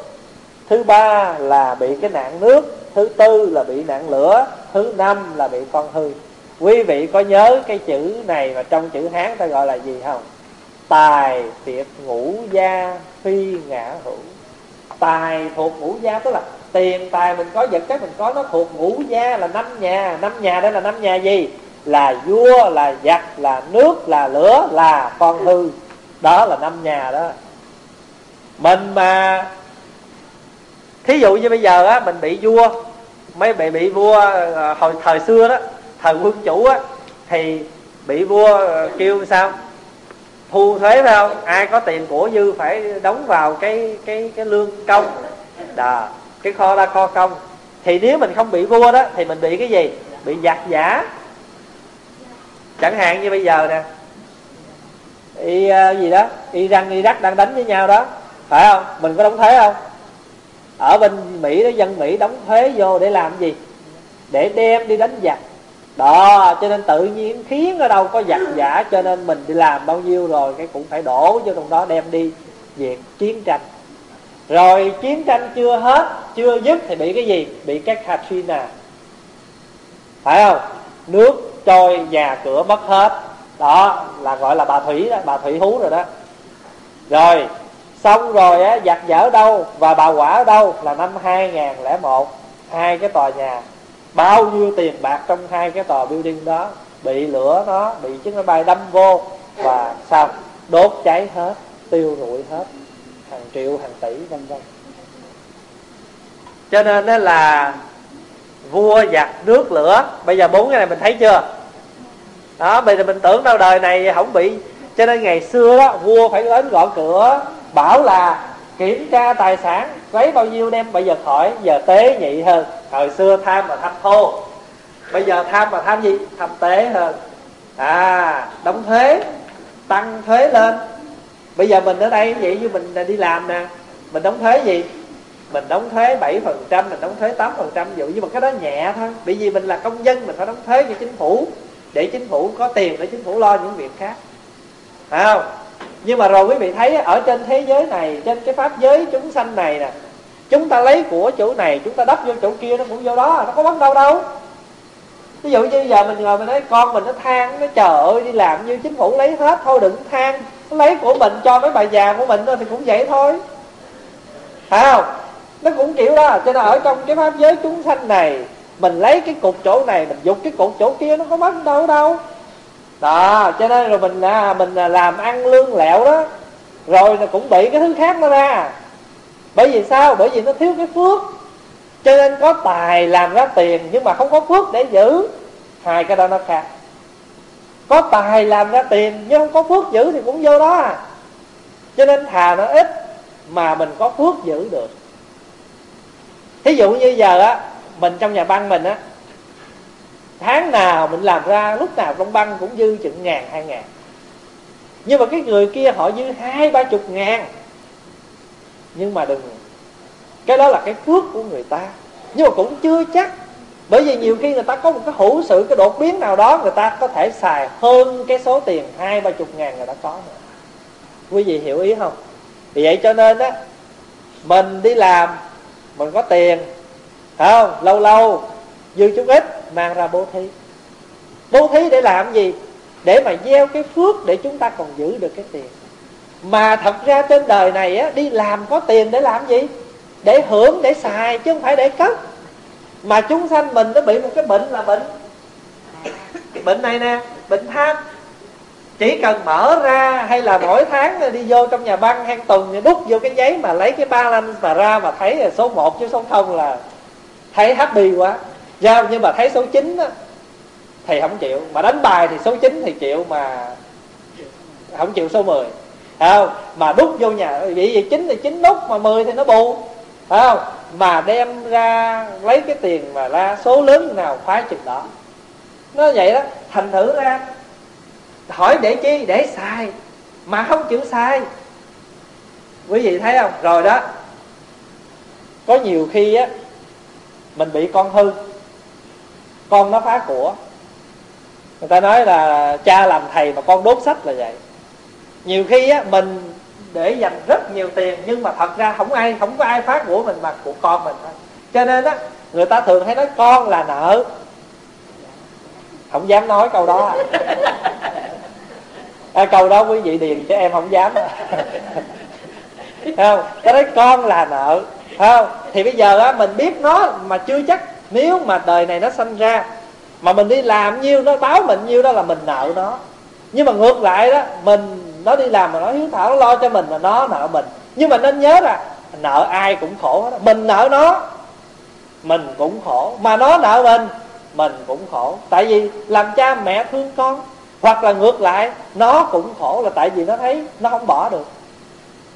Thứ ba là bị cái nạn nước. Thứ tư là bị nạn lửa. Thứ năm là bị con hư. Quý vị có nhớ cái chữ này mà trong chữ hán ta gọi là gì không? Tài tiệt ngũ gia phi ngã hữu. Tài thuộc ngũ gia, tức là tiền tài mình có, vật chất mình có, nó thuộc ngũ gia là năm nhà. Năm nhà đây là năm nhà gì? Là vua, là giặc, là nước, là lửa, là con hư. Đó là năm nhà đó. Mình mà, thí dụ như bây giờ á, mình bị vua, mấy bị bị vua ờ, hồi, thời xưa đó, thời quân chủ á, thì bị vua ờ, kêu sao? Thu thuế phải không? Ai có tiền của dư phải đóng vào cái cái cái lương công. Đó, cái kho ra kho công. Thì nếu mình không bị vua đó, thì mình bị cái gì? Bị giặc giả chẳng hạn như bây giờ nè y uh, gì đó y răng y đang đánh với nhau đó phải không? Mình có đóng thuế không? Ở bên mỹ đó dân mỹ đóng thuế vô để làm gì? Để đem đi đánh giặc. Đó cho nên tự nhiên khiến ở đâu có giặc giả cho nên mình đi làm bao nhiêu rồi cái cũng phải đổ vô trong đó đem đi việc chiến tranh. Rồi chiến tranh chưa hết chưa dứt thì bị cái gì? Bị cái Katrina. Phải không? Nước trôi nhà cửa mất hết. Đó là gọi là bà thủy đó, bà thủy hú rồi đó. Rồi, xong rồi á, giặt giở đâu và bà quả ở đâu là năm 2001 hai cái tòa nhà. Bao nhiêu tiền bạc trong hai cái tòa building đó? Bị lửa nó, bị chiếc máy bay đâm vô và sao? Đốt cháy hết, tiêu rụi hết. Hàng triệu, hàng tỷ, vân vân. Cho nên đó là vua giặt nước, lửa. Bây giờ bốn cái này mình thấy chưa? Đó, bây giờ mình tưởng đâu đời này không bị. Cho nên ngày xưa đó, vua phải đến gõ cửa, bảo là kiểm tra tài sản, lấy bao nhiêu đem bây giờ khỏi. Giờ tế nhị hơn. Hồi xưa tham mà tham thô. Bây giờ tham mà tham gì? Tham tế hơn. À đóng thuế, tăng thuế lên. Bây giờ mình ở đây, vậy như mình đi làm nè. Mình đóng thuế gì? Mình đóng thuế 7% mình đóng thuế 8% dụ nhưng mà cái đó nhẹ thôi. Bởi vì mình là công dân, mình phải đóng thuế cho chính phủ, để chính phủ có tiền để chính phủ lo những việc khác. Phải không? Nhưng mà rồi quý vị thấy ở trên thế giới này, trên cái pháp giới chúng sanh này nè, chúng ta lấy của chỗ này, chúng ta đắp vô chỗ kia, nó cũng vô đó, nó có bắt đâu đâu. Ví dụ như giờ mình ngồi mình nói, con mình nó than, nó chờ ơi, đi làm như chính phủ lấy hết, thôi đừng than. Nó lấy của mình cho mấy bà già của mình thôi thì cũng vậy thôi. Phải không? Nó cũng kiểu đó. Cho nên ở trong cái pháp giới chúng sanh này mình lấy cái cục chỗ này mình dục cái cục chỗ kia nó có mất đâu đâu. Đó cho nên rồi mình à, mình à, làm ăn lương lẹo đó rồi là cũng bị cái thứ khác nó ra. Bởi vì sao? Bởi vì nó thiếu cái phước. Cho nên có tài làm ra tiền nhưng mà không có phước để giữ. Hai cái đó nó khác. Có tài làm ra tiền nhưng không có phước giữ thì cũng vô đó. À cho nên thà nó ít mà mình có phước giữ được thí dụ như giờ á, mình trong nhà băng mình á, tháng nào mình làm ra, lúc nào trong băng cũng dư chừng ngàn, hai ngàn. Nhưng mà cái người kia họ dư hai, ba chục ngàn. Nhưng mà đừng, cái đó là cái phước của người ta. Nhưng mà cũng chưa chắc. Bởi vì nhiều khi người ta có một cái hữu sự, cái đột biến nào đó, người ta có thể xài hơn cái số tiền hai, ba chục ngàn người ta có nữa. Quý vị hiểu ý không? Vì vậy cho nên á, mình đi làm mình có tiền không? Lâu lâu, dư chút ít, mang ra bố thí. Bố thí để làm gì? Để mà gieo cái phước để chúng ta còn giữ được cái tiền. Mà thật ra trên đời này á, đi làm có tiền để làm gì? Để hưởng, để xài, chứ không phải để cất. Mà chúng sanh mình nó bị một cái bệnh là bệnh. Bệnh này nè, bệnh tham chỉ cần mở ra hay là mỗi tháng đi vô trong nhà băng hang tuần đút vô cái giấy mà lấy cái ba lanh mà ra mà thấy là số 1 chứ số không là thấy happy quá. Giao nhưng mà thấy số 9 á, thì không chịu. Mà đánh bài thì số 9 thì chịu mà không chịu số 10 không? Mà đút vô nhà bị gì chín thì chín đút mà 10 thì nó bù. Không? Mà đem ra lấy cái tiền mà ra số lớn nào khoái chừng đó. Nó vậy đó. Thành thử ra hỏi để chi? Để xài. Mà không chịu xài. Quý vị thấy không? Rồi đó. Có nhiều khi á mình bị con hư. Con nó phá của. Người ta nói là cha làm thầy mà con đốt sách là vậy. Nhiều khi á mình để dành rất nhiều tiền nhưng mà thật ra không ai không có ai phá của mình mà của con mình thôi. Cho nên á người ta thường hay nói con là nợ. Không dám nói câu đó. à, (laughs) À, câu đó quý vị điền cho em không dám. Không? Cái đấy con là nợ không? Thì bây giờ á, mình biết nó mà chưa chắc. Nếu mà đời này nó sanh ra, mà mình đi làm nhiêu nó báo mình nhiêu đó là mình nợ nó. Nhưng mà ngược lại đó, mình nó đi làm mà nó hiếu thảo, nó lo cho mình mà nó nợ mình. Nhưng mà nên nhớ là nợ ai cũng khổ hết mình nợ nó, mình cũng khổ. Mà nó nợ mình mình cũng khổ. Tại vì làm cha mẹ thương con hoặc là ngược lại, nó cũng khổ là tại vì nó thấy nó không bỏ được.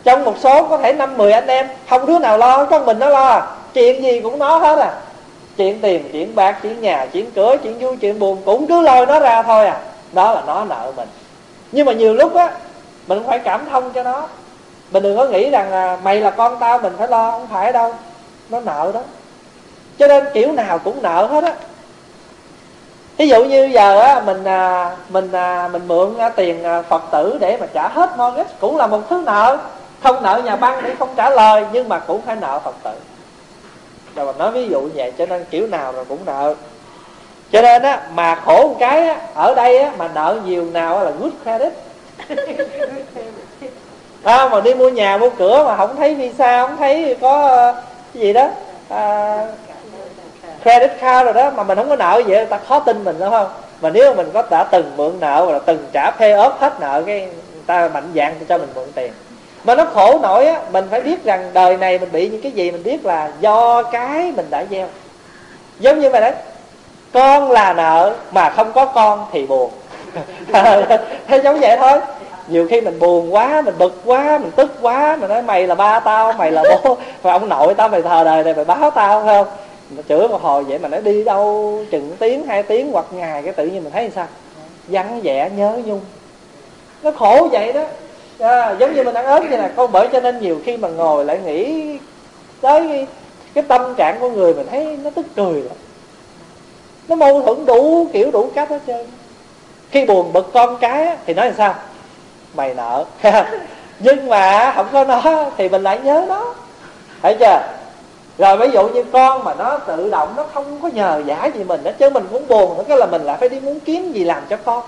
Trong một số có thể năm, mười anh em, không đứa nào lo con mình nó lo à. chuyện gì cũng nó hết à. Chuyện tiền, chuyện bạc, chuyện nhà, chuyện cửa chuyện vui, chuyện buồn cũng cứ lôi nó ra thôi à. Đó là nó nợ mình. Nhưng mà nhiều lúc á, mình phải cảm thông cho nó. Mình đừng có nghĩ rằng là mày là con tao, mình phải lo, không phải đâu. Nó nợ đó. Cho nên kiểu nào cũng nợ hết á ví dụ như giờ á mình à, mình à, mình mượn à, tiền phật tử để mà trả hết mortgage cũng là một thứ nợ. Không nợ nhà băng để không trả lời nhưng mà cũng phải nợ phật tử. Rồi mình nói ví dụ như vậy cho nên kiểu nào rồi cũng nợ. Cho nên á mà khổ một cái á, ở đây á, mà nợ nhiều nào là good credit. (laughs) À, mà đi mua nhà mua cửa mà không thấy visa không thấy có ờ, cái gì đó à, credit card rồi đó, mà mình không có nợ vậy người ta khó tin mình, đúng không? Mà nếu mình có đã từng mượn nợ và từng trả pay off hết nợ, cái người ta mạnh dạng cho mình mượn tiền. Mà nó khổ nổi á, mình phải biết rằng đời này mình bị những cái gì mình biết là do cái mình đã gieo. Giống như vậy đấy. Con là nợ mà không có con thì buồn. (laughs) Thế giống vậy thôi. Nhiều khi mình buồn quá, mình bực quá, mình tức quá, mình nói mày là ba tao, mày là bố. Và ông nội tao mày thờ đời này mày báo tao phải không? Mà chửi một hồi vậy mà nó đi đâu chừng tiếng hai tiếng hoặc ngày cái tự nhiên mình thấy sao? Vắng vẻ nhớ nhung. Nó khổ vậy đó. À, giống như mình ăn ớt vậy nè. Con bởi cho nên nhiều khi mà ngồi lại nghĩ tới cái, cái tâm trạng của người mình thấy nó tức cười lắm. Nó mâu thuẫn đủ kiểu đủ cách hết trơn. Khi buồn bực con cái thì nói là sao? Mày nợ. (laughs) Nhưng mà không có nó thì mình lại nhớ nó. Thấy chưa? Rồi ví dụ như con mà nó tự động nó không có nhờ giả gì mình đó chứ mình muốn buồn nữa cái là mình lại phải đi muốn kiếm gì làm cho con.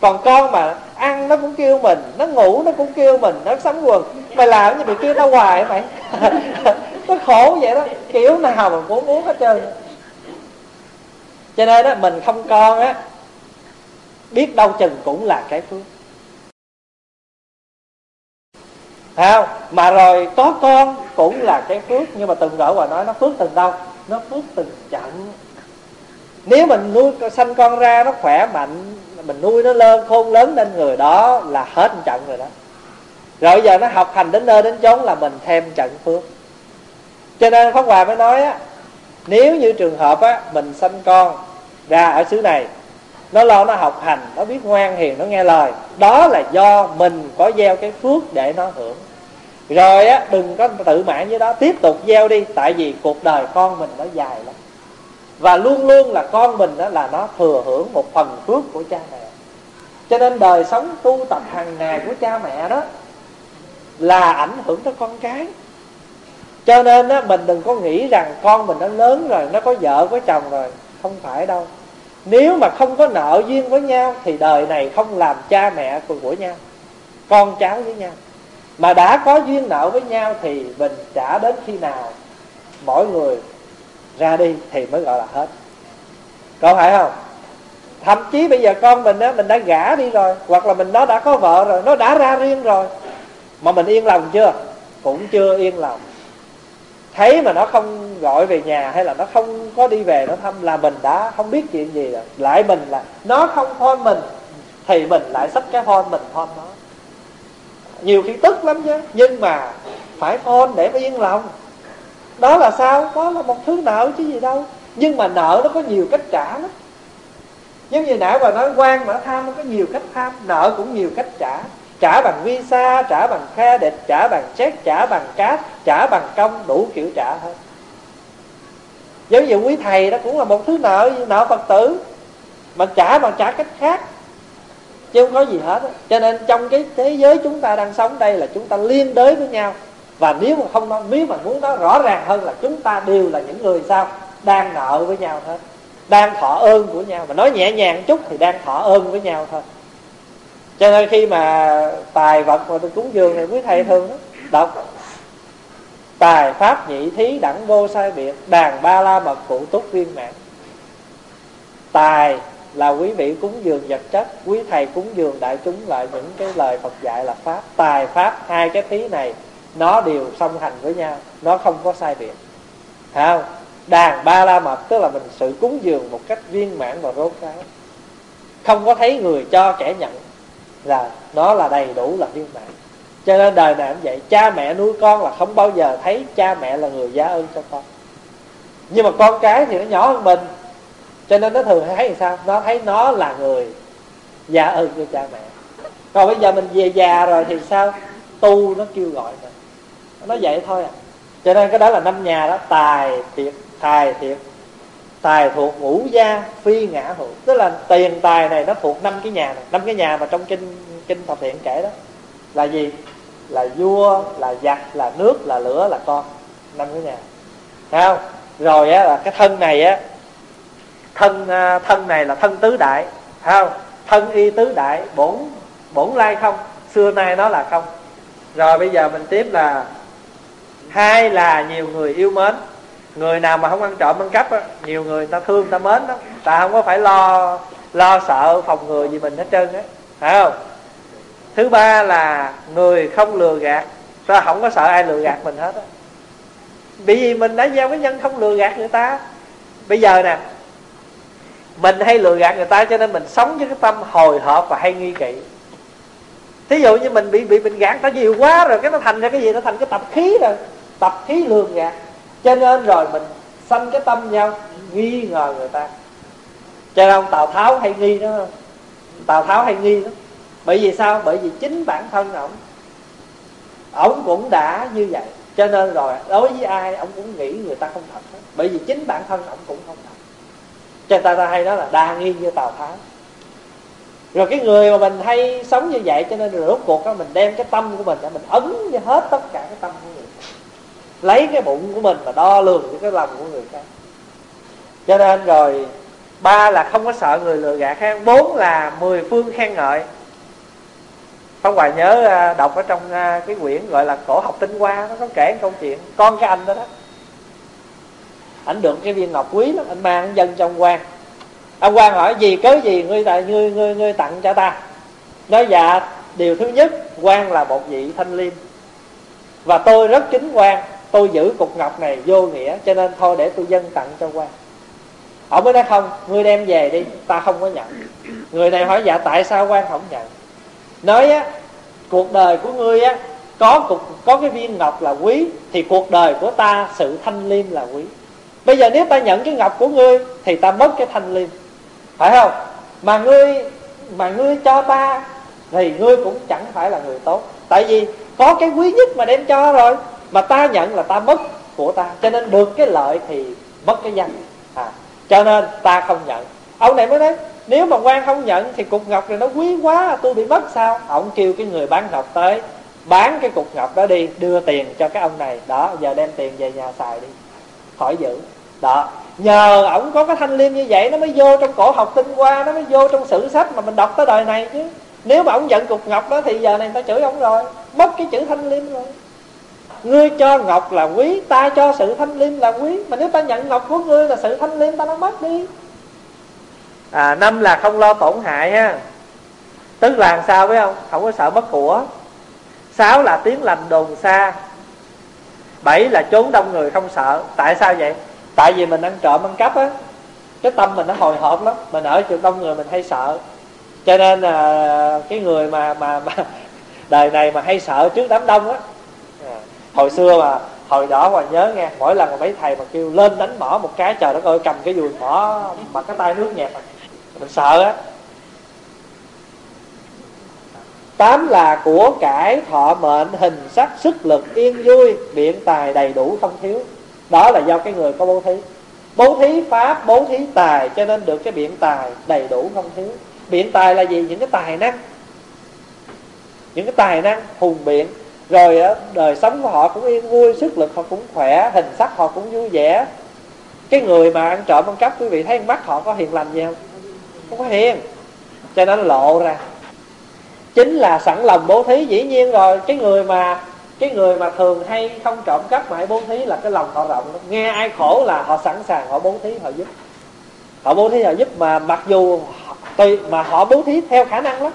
Còn con mà ăn nó cũng kêu mình, nó ngủ nó cũng kêu mình, nó sắm quần mày làm như mày kêu nó hoài mày? (laughs) Nó khổ vậy đó, kiểu nào mà cũng muốn hết trơn. Cho nên đó mình không con á, biết đâu chừng cũng là cái phước. Không? Mà rồi có con cũng là cái phước, nhưng mà từng gỡ và nói nó phước từng đâu? Nó phước từng trận nếu mình nuôi sanh con ra nó khỏe mạnh, mình nuôi nó lên khôn lớn lên người đó là hết trận rồi đó. Rồi giờ nó học hành đến nơi đến chốn là mình thêm trận phước. Cho nên pháp hòa mới nói á, nếu như trường hợp á, mình sanh con ra ở xứ này nó lo nó học hành nó biết ngoan hiền nó nghe lời. Đó là do mình có gieo cái phước để nó hưởng. Rồi á đừng có tự mãn với đó. Tiếp tục gieo đi tại vì cuộc đời con mình nó dài lắm. Và luôn luôn là con mình đó là nó thừa hưởng một phần phước của cha mẹ. Cho nên đời sống tu tập hàng ngày của cha mẹ đó là ảnh hưởng tới con cái. Cho nên á, mình đừng có nghĩ rằng con mình nó lớn rồi nó có vợ có chồng rồi. Không phải đâu nếu mà không có nợ duyên với nhau thì đời này không làm cha mẹ của nhau, con cháu với nhau. Mà đã có duyên nợ với nhau thì mình trả đến khi nào mỗi người ra đi thì mới gọi là hết. Có phải không? Thậm chí bây giờ con mình á, mình đã gả đi rồi, hoặc là mình nó đã có vợ rồi, nó đã ra riêng rồi, mà mình yên lòng chưa? Cũng chưa yên lòng thấy mà nó không gọi về nhà hay là nó không có đi về, nó thăm là mình đã không biết chuyện gì rồi. Lại mình là, nó không phone mình, thì mình lại xách cái phone mình phone nó. Nhiều khi tức lắm chứ nhưng mà phải phone để mà yên lòng. Đó là sao? Đó là một thứ nợ chứ gì đâu. Nhưng mà nợ nó có nhiều cách trả lắm. Giống như nãy mà nói, quan mà nó tham nó có nhiều cách tham, nợ cũng nhiều cách trả trả bằng visa, trả bằng credit trả bằng check, trả bằng cát trả bằng công đủ kiểu trả hết. Giống như quý thầy đó cũng là một thứ nợ nợ phật tử, mà trả bằng trả cách khác, chứ không có gì hết cho nên trong cái thế giới chúng ta đang sống đây là chúng ta liên đới với nhau. Và nếu mà không nói nếu mà muốn nói rõ ràng hơn là chúng ta đều là những người sao? Đang nợ với nhau hết. Đang thọ ơn của nhau. Mà nói nhẹ nhàng chút thì đang thọ ơn với nhau thôi cho nên khi mà tài vật mà tôi cúng dường thì quý thầy thường đó, đọc. Tài pháp nhị thí đẳng vô sai biệt đàn ba la mật phụ túc viên mãn. Tài là quý vị cúng dường vật chất quý thầy cúng dường đại chúng lại những cái lời phật dạy là pháp. Tài pháp hai cái thí này nó đều song hành với nhau nó không có sai biệt. Thấy không? Đàn ba la mật tức là mình sự cúng dường một cách viên mãn và rốt ráo. Không có thấy người cho kẻ nhận là nó là đầy đủ là viên mãn. Cho nên đời này cũng vậy, cha mẹ nuôi con là không bao giờ thấy cha mẹ là người giá ơn cho con. Nhưng mà con cái thì nó nhỏ hơn mình, cho nên nó thường thấy sao? Nó thấy nó là người giá ơn cho cha mẹ. Còn bây giờ mình về già rồi thì sao? Tu nó kêu gọi mình. Nó vậy thôi à. Cho nên cái đó là năm nhà đó, tài thiệt tài thiệt tài thuộc ngũ gia phi ngã hữu tức là tiền tài này nó thuộc năm cái nhà này, năm cái nhà mà trong kinh kinh thập thiện kể đó. Là gì? Là vua, là giặc, là nước, là lửa, là con. Năm cái nhà. Thấy không? Rồi á, là cái thân này á, thân à, thân này là thân tứ đại. Thấy không? Thân y tứ đại, bổn bổn lai không. Xưa nay nó là không. Rồi bây giờ mình tiếp là, hai là nhiều người yêu mến người nào mà không ăn trộm ăn cắp á, nhiều người ta thương ta mến đó ta không có phải lo lo sợ phòng ngừa gì mình hết trơn á. Phải không? Thứ ba là người không lừa gạt. Ta không có sợ ai lừa gạt mình hết á. Bởi vì mình đã gieo cái nhân không lừa gạt người ta. Bây giờ nè mình hay lừa gạt người ta cho nên mình sống với cái tâm hồi hộp và hay nghi kỵ. Thí dụ như mình bị bị mình gạt ta nhiều quá rồi cái nó thành ra cái gì? Nó thành cái tập khí rồi. Tập khí lường gạt cho nên rồi mình sanh cái tâm nhau nghi ngờ người ta. Cho nên ông tào tháo hay nghi đó. Tào tháo hay nghi đó. Bởi vì sao? Bởi vì chính bản thân ổng ổng cũng đã như vậy. Cho nên rồi đối với ai ông cũng nghĩ người ta không thật hết. Bởi vì chính bản thân ông cũng không thật. Cho nên ta, ta hay nói là đa nghi như tào tháo. Rồi cái người mà mình hay sống như vậy cho nên rồi rốt cuộc đó mình đem cái tâm của mình mình ấn như hết tất cả cái tâm của người lấy cái bụng của mình mà đo lường những cái lòng của người khác. Cho nên rồi, ba là không có sợ người lừa gạt khác, bốn là mười phương khen ngợi. Không Hoài nhớ à, đọc ở trong à, cái quyển gọi là cổ học tinh hoa, nó có kể câu chuyện, con cái anh đó đó. Ảnh được cái viên ngọc quý lắm anh mang dân trong quan. Ông quan hỏi, gì, cớ gì ngươi tại, ngươi ngươi ngươi tặng cho ta? Nói dạ điều thứ nhất, quan là một vị thanh liêm và tôi rất kính quan tôi giữ cục ngọc này vô nghĩa, cho nên thôi để tôi dân tặng cho quan ông mới nói, không, ngươi đem về đi, ta không có nhận. Người này hỏi dạ tại sao quan không nhận? Nói á, cuộc đời của ngươi á, có cục, có cái viên ngọc là quý, thì cuộc đời của ta, sự thanh liêm là quý. Bây giờ nếu ta nhận cái ngọc của ngươi, thì ta mất cái thanh liêm. Phải không? Mà ngươi mà ngươi cho ta, thì ngươi cũng chẳng phải là người tốt. Tại vì có cái quý nhất mà đem cho rồi mà ta nhận là ta mất của ta. Cho nên được cái lợi thì mất cái danh. À, cho nên ta không nhận. Ông này mới nói nếu mà quan không nhận thì cục ngọc này nó quý quá tôi bị mất sao? Ông kêu cái người bán ngọc tới bán cái cục ngọc đó đi đưa tiền cho cái ông này. Đó giờ đem tiền về nhà xài đi. Khỏi giữ. Đó nhờ ổng có cái thanh liêm như vậy nó mới vô trong cổ học tinh hoa nó mới vô trong sử sách mà mình đọc tới đời này chứ. Nếu mà ổng giận cục ngọc đó thì giờ này người ta chửi ổng rồi. Mất cái chữ thanh liêm rồi ngươi cho ngọc là quý ta cho sự thanh liêm là quý. Mà nếu ta nhận ngọc của ngươi là sự thanh liêm ta nó mất đi. À, năm là không lo tổn hại ha. Tức là làm sao phải không? Không có sợ mất của. Sáu là tiếng lành đồn xa. Bảy là trốn đông người không sợ. Tại sao vậy? Tại vì mình ăn trộm ăn cắp á. Cái tâm mình nó hồi hộp lắm. Mình ở chỗ đông người mình hay sợ. Cho nên là cái người mà mà, mà (laughs) đời này mà hay sợ trước đám đông á hồi xưa mà, hồi đó mà nhớ nghe, mỗi lần mà mấy thầy mà kêu lên đánh mỏ một cái, trời đất ơi, cầm cái dùi mỏ mà cái tay nước nhẹp mình sợ á. Tám là của cải thọ mệnh, hình sắc, sức lực, yên vui biện tài đầy đủ, không thiếu. Đó là do cái người có bố thí. Bố thí pháp, bố thí tài, cho nên được cái biện tài đầy đủ, không thiếu. Biện tài là gì? Những cái tài năng. Những cái tài năng, hùng biện rồi đời sống của họ cũng yên vui, sức lực họ cũng khỏe, hình sắc họ cũng vui vẻ. Cái người mà ăn trộm ăn cắp, quý vị thấy mắt họ có hiền lành gì không? Không có hiền. Cho nên lộ ra. Chính là sẵn lòng bố thí, dĩ nhiên rồi. Cái người mà, cái người mà thường hay không trộm cắp mà hay bố thí là cái lòng họ rộng nghe ai khổ là họ sẵn sàng họ bố thí, họ giúp. Họ bố thí, họ giúp mà mặc dù tùy mà họ bố thí theo khả năng lắm.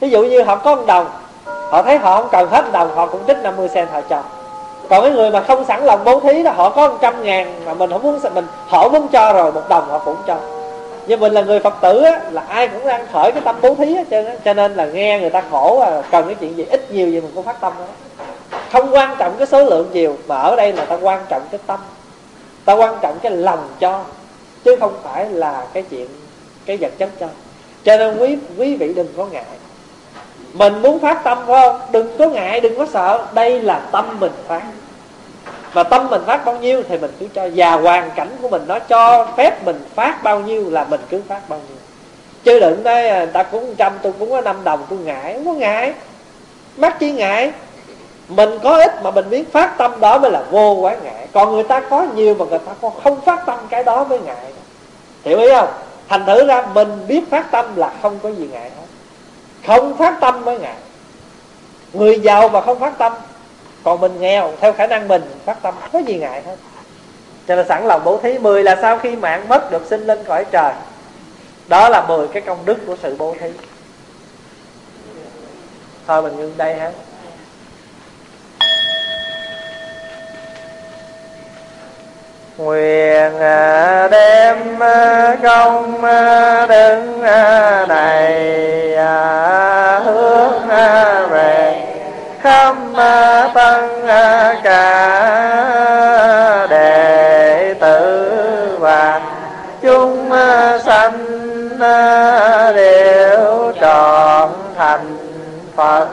Ví dụ như họ có một đồng họ thấy họ không cần hết đồng họ cũng trích 50 sen họ cho. Còn cái người mà không sẵn lòng bố thí đó họ có một trăm ngàn mà mình không muốn mình họ muốn cho rồi một đồng họ cũng cho. Nhưng mình là người phật tử á, là ai cũng đang khởi cái tâm bố thí hết trơn á. Cho nên là nghe người ta khổ à, cần cái chuyện gì ít nhiều gì mình cũng phát tâm đó. Không quan trọng cái số lượng nhiều mà ở đây là ta quan trọng cái tâm. Ta quan trọng cái lòng cho chứ không phải là cái chuyện cái vật chất cho. Cho nên quý quý vị đừng có ngại mình muốn phát tâm, phải không? Đừng có ngại, đừng có sợ. Đây là tâm mình phát. Mà tâm mình phát bao nhiêu thì mình cứ cho. Và hoàn cảnh của mình nó cho phép mình phát bao nhiêu là mình cứ phát bao nhiêu. Chứ đừng nói à, người ta cúng trăm, tôi cũng có năm đồng, tôi ngại. Không có ngại. Mắc chi ngại. Mình có ít mà mình biết phát tâm đó mới là vô quá ngại. Còn người ta có nhiều mà người ta không phát tâm, cái đó mới ngại. Hiểu ý không? Thành thử ra mình biết phát tâm là không có gì ngại hết không phát tâm mới ngại người giàu mà không phát tâm, còn mình nghèo, theo khả năng mình phát tâm, có gì ngại hết. Cho nên sẵn lòng bố thí mười là sau khi mạng mất được sinh lên cõi trời. Đó là mười cái công đức của sự bố thí. Thôi mình ngưng đây ha. Nguyện à, đem à, công à, đức này hướng về khắp tân cả đệ tử và chúng sanh đều trọn thành phật.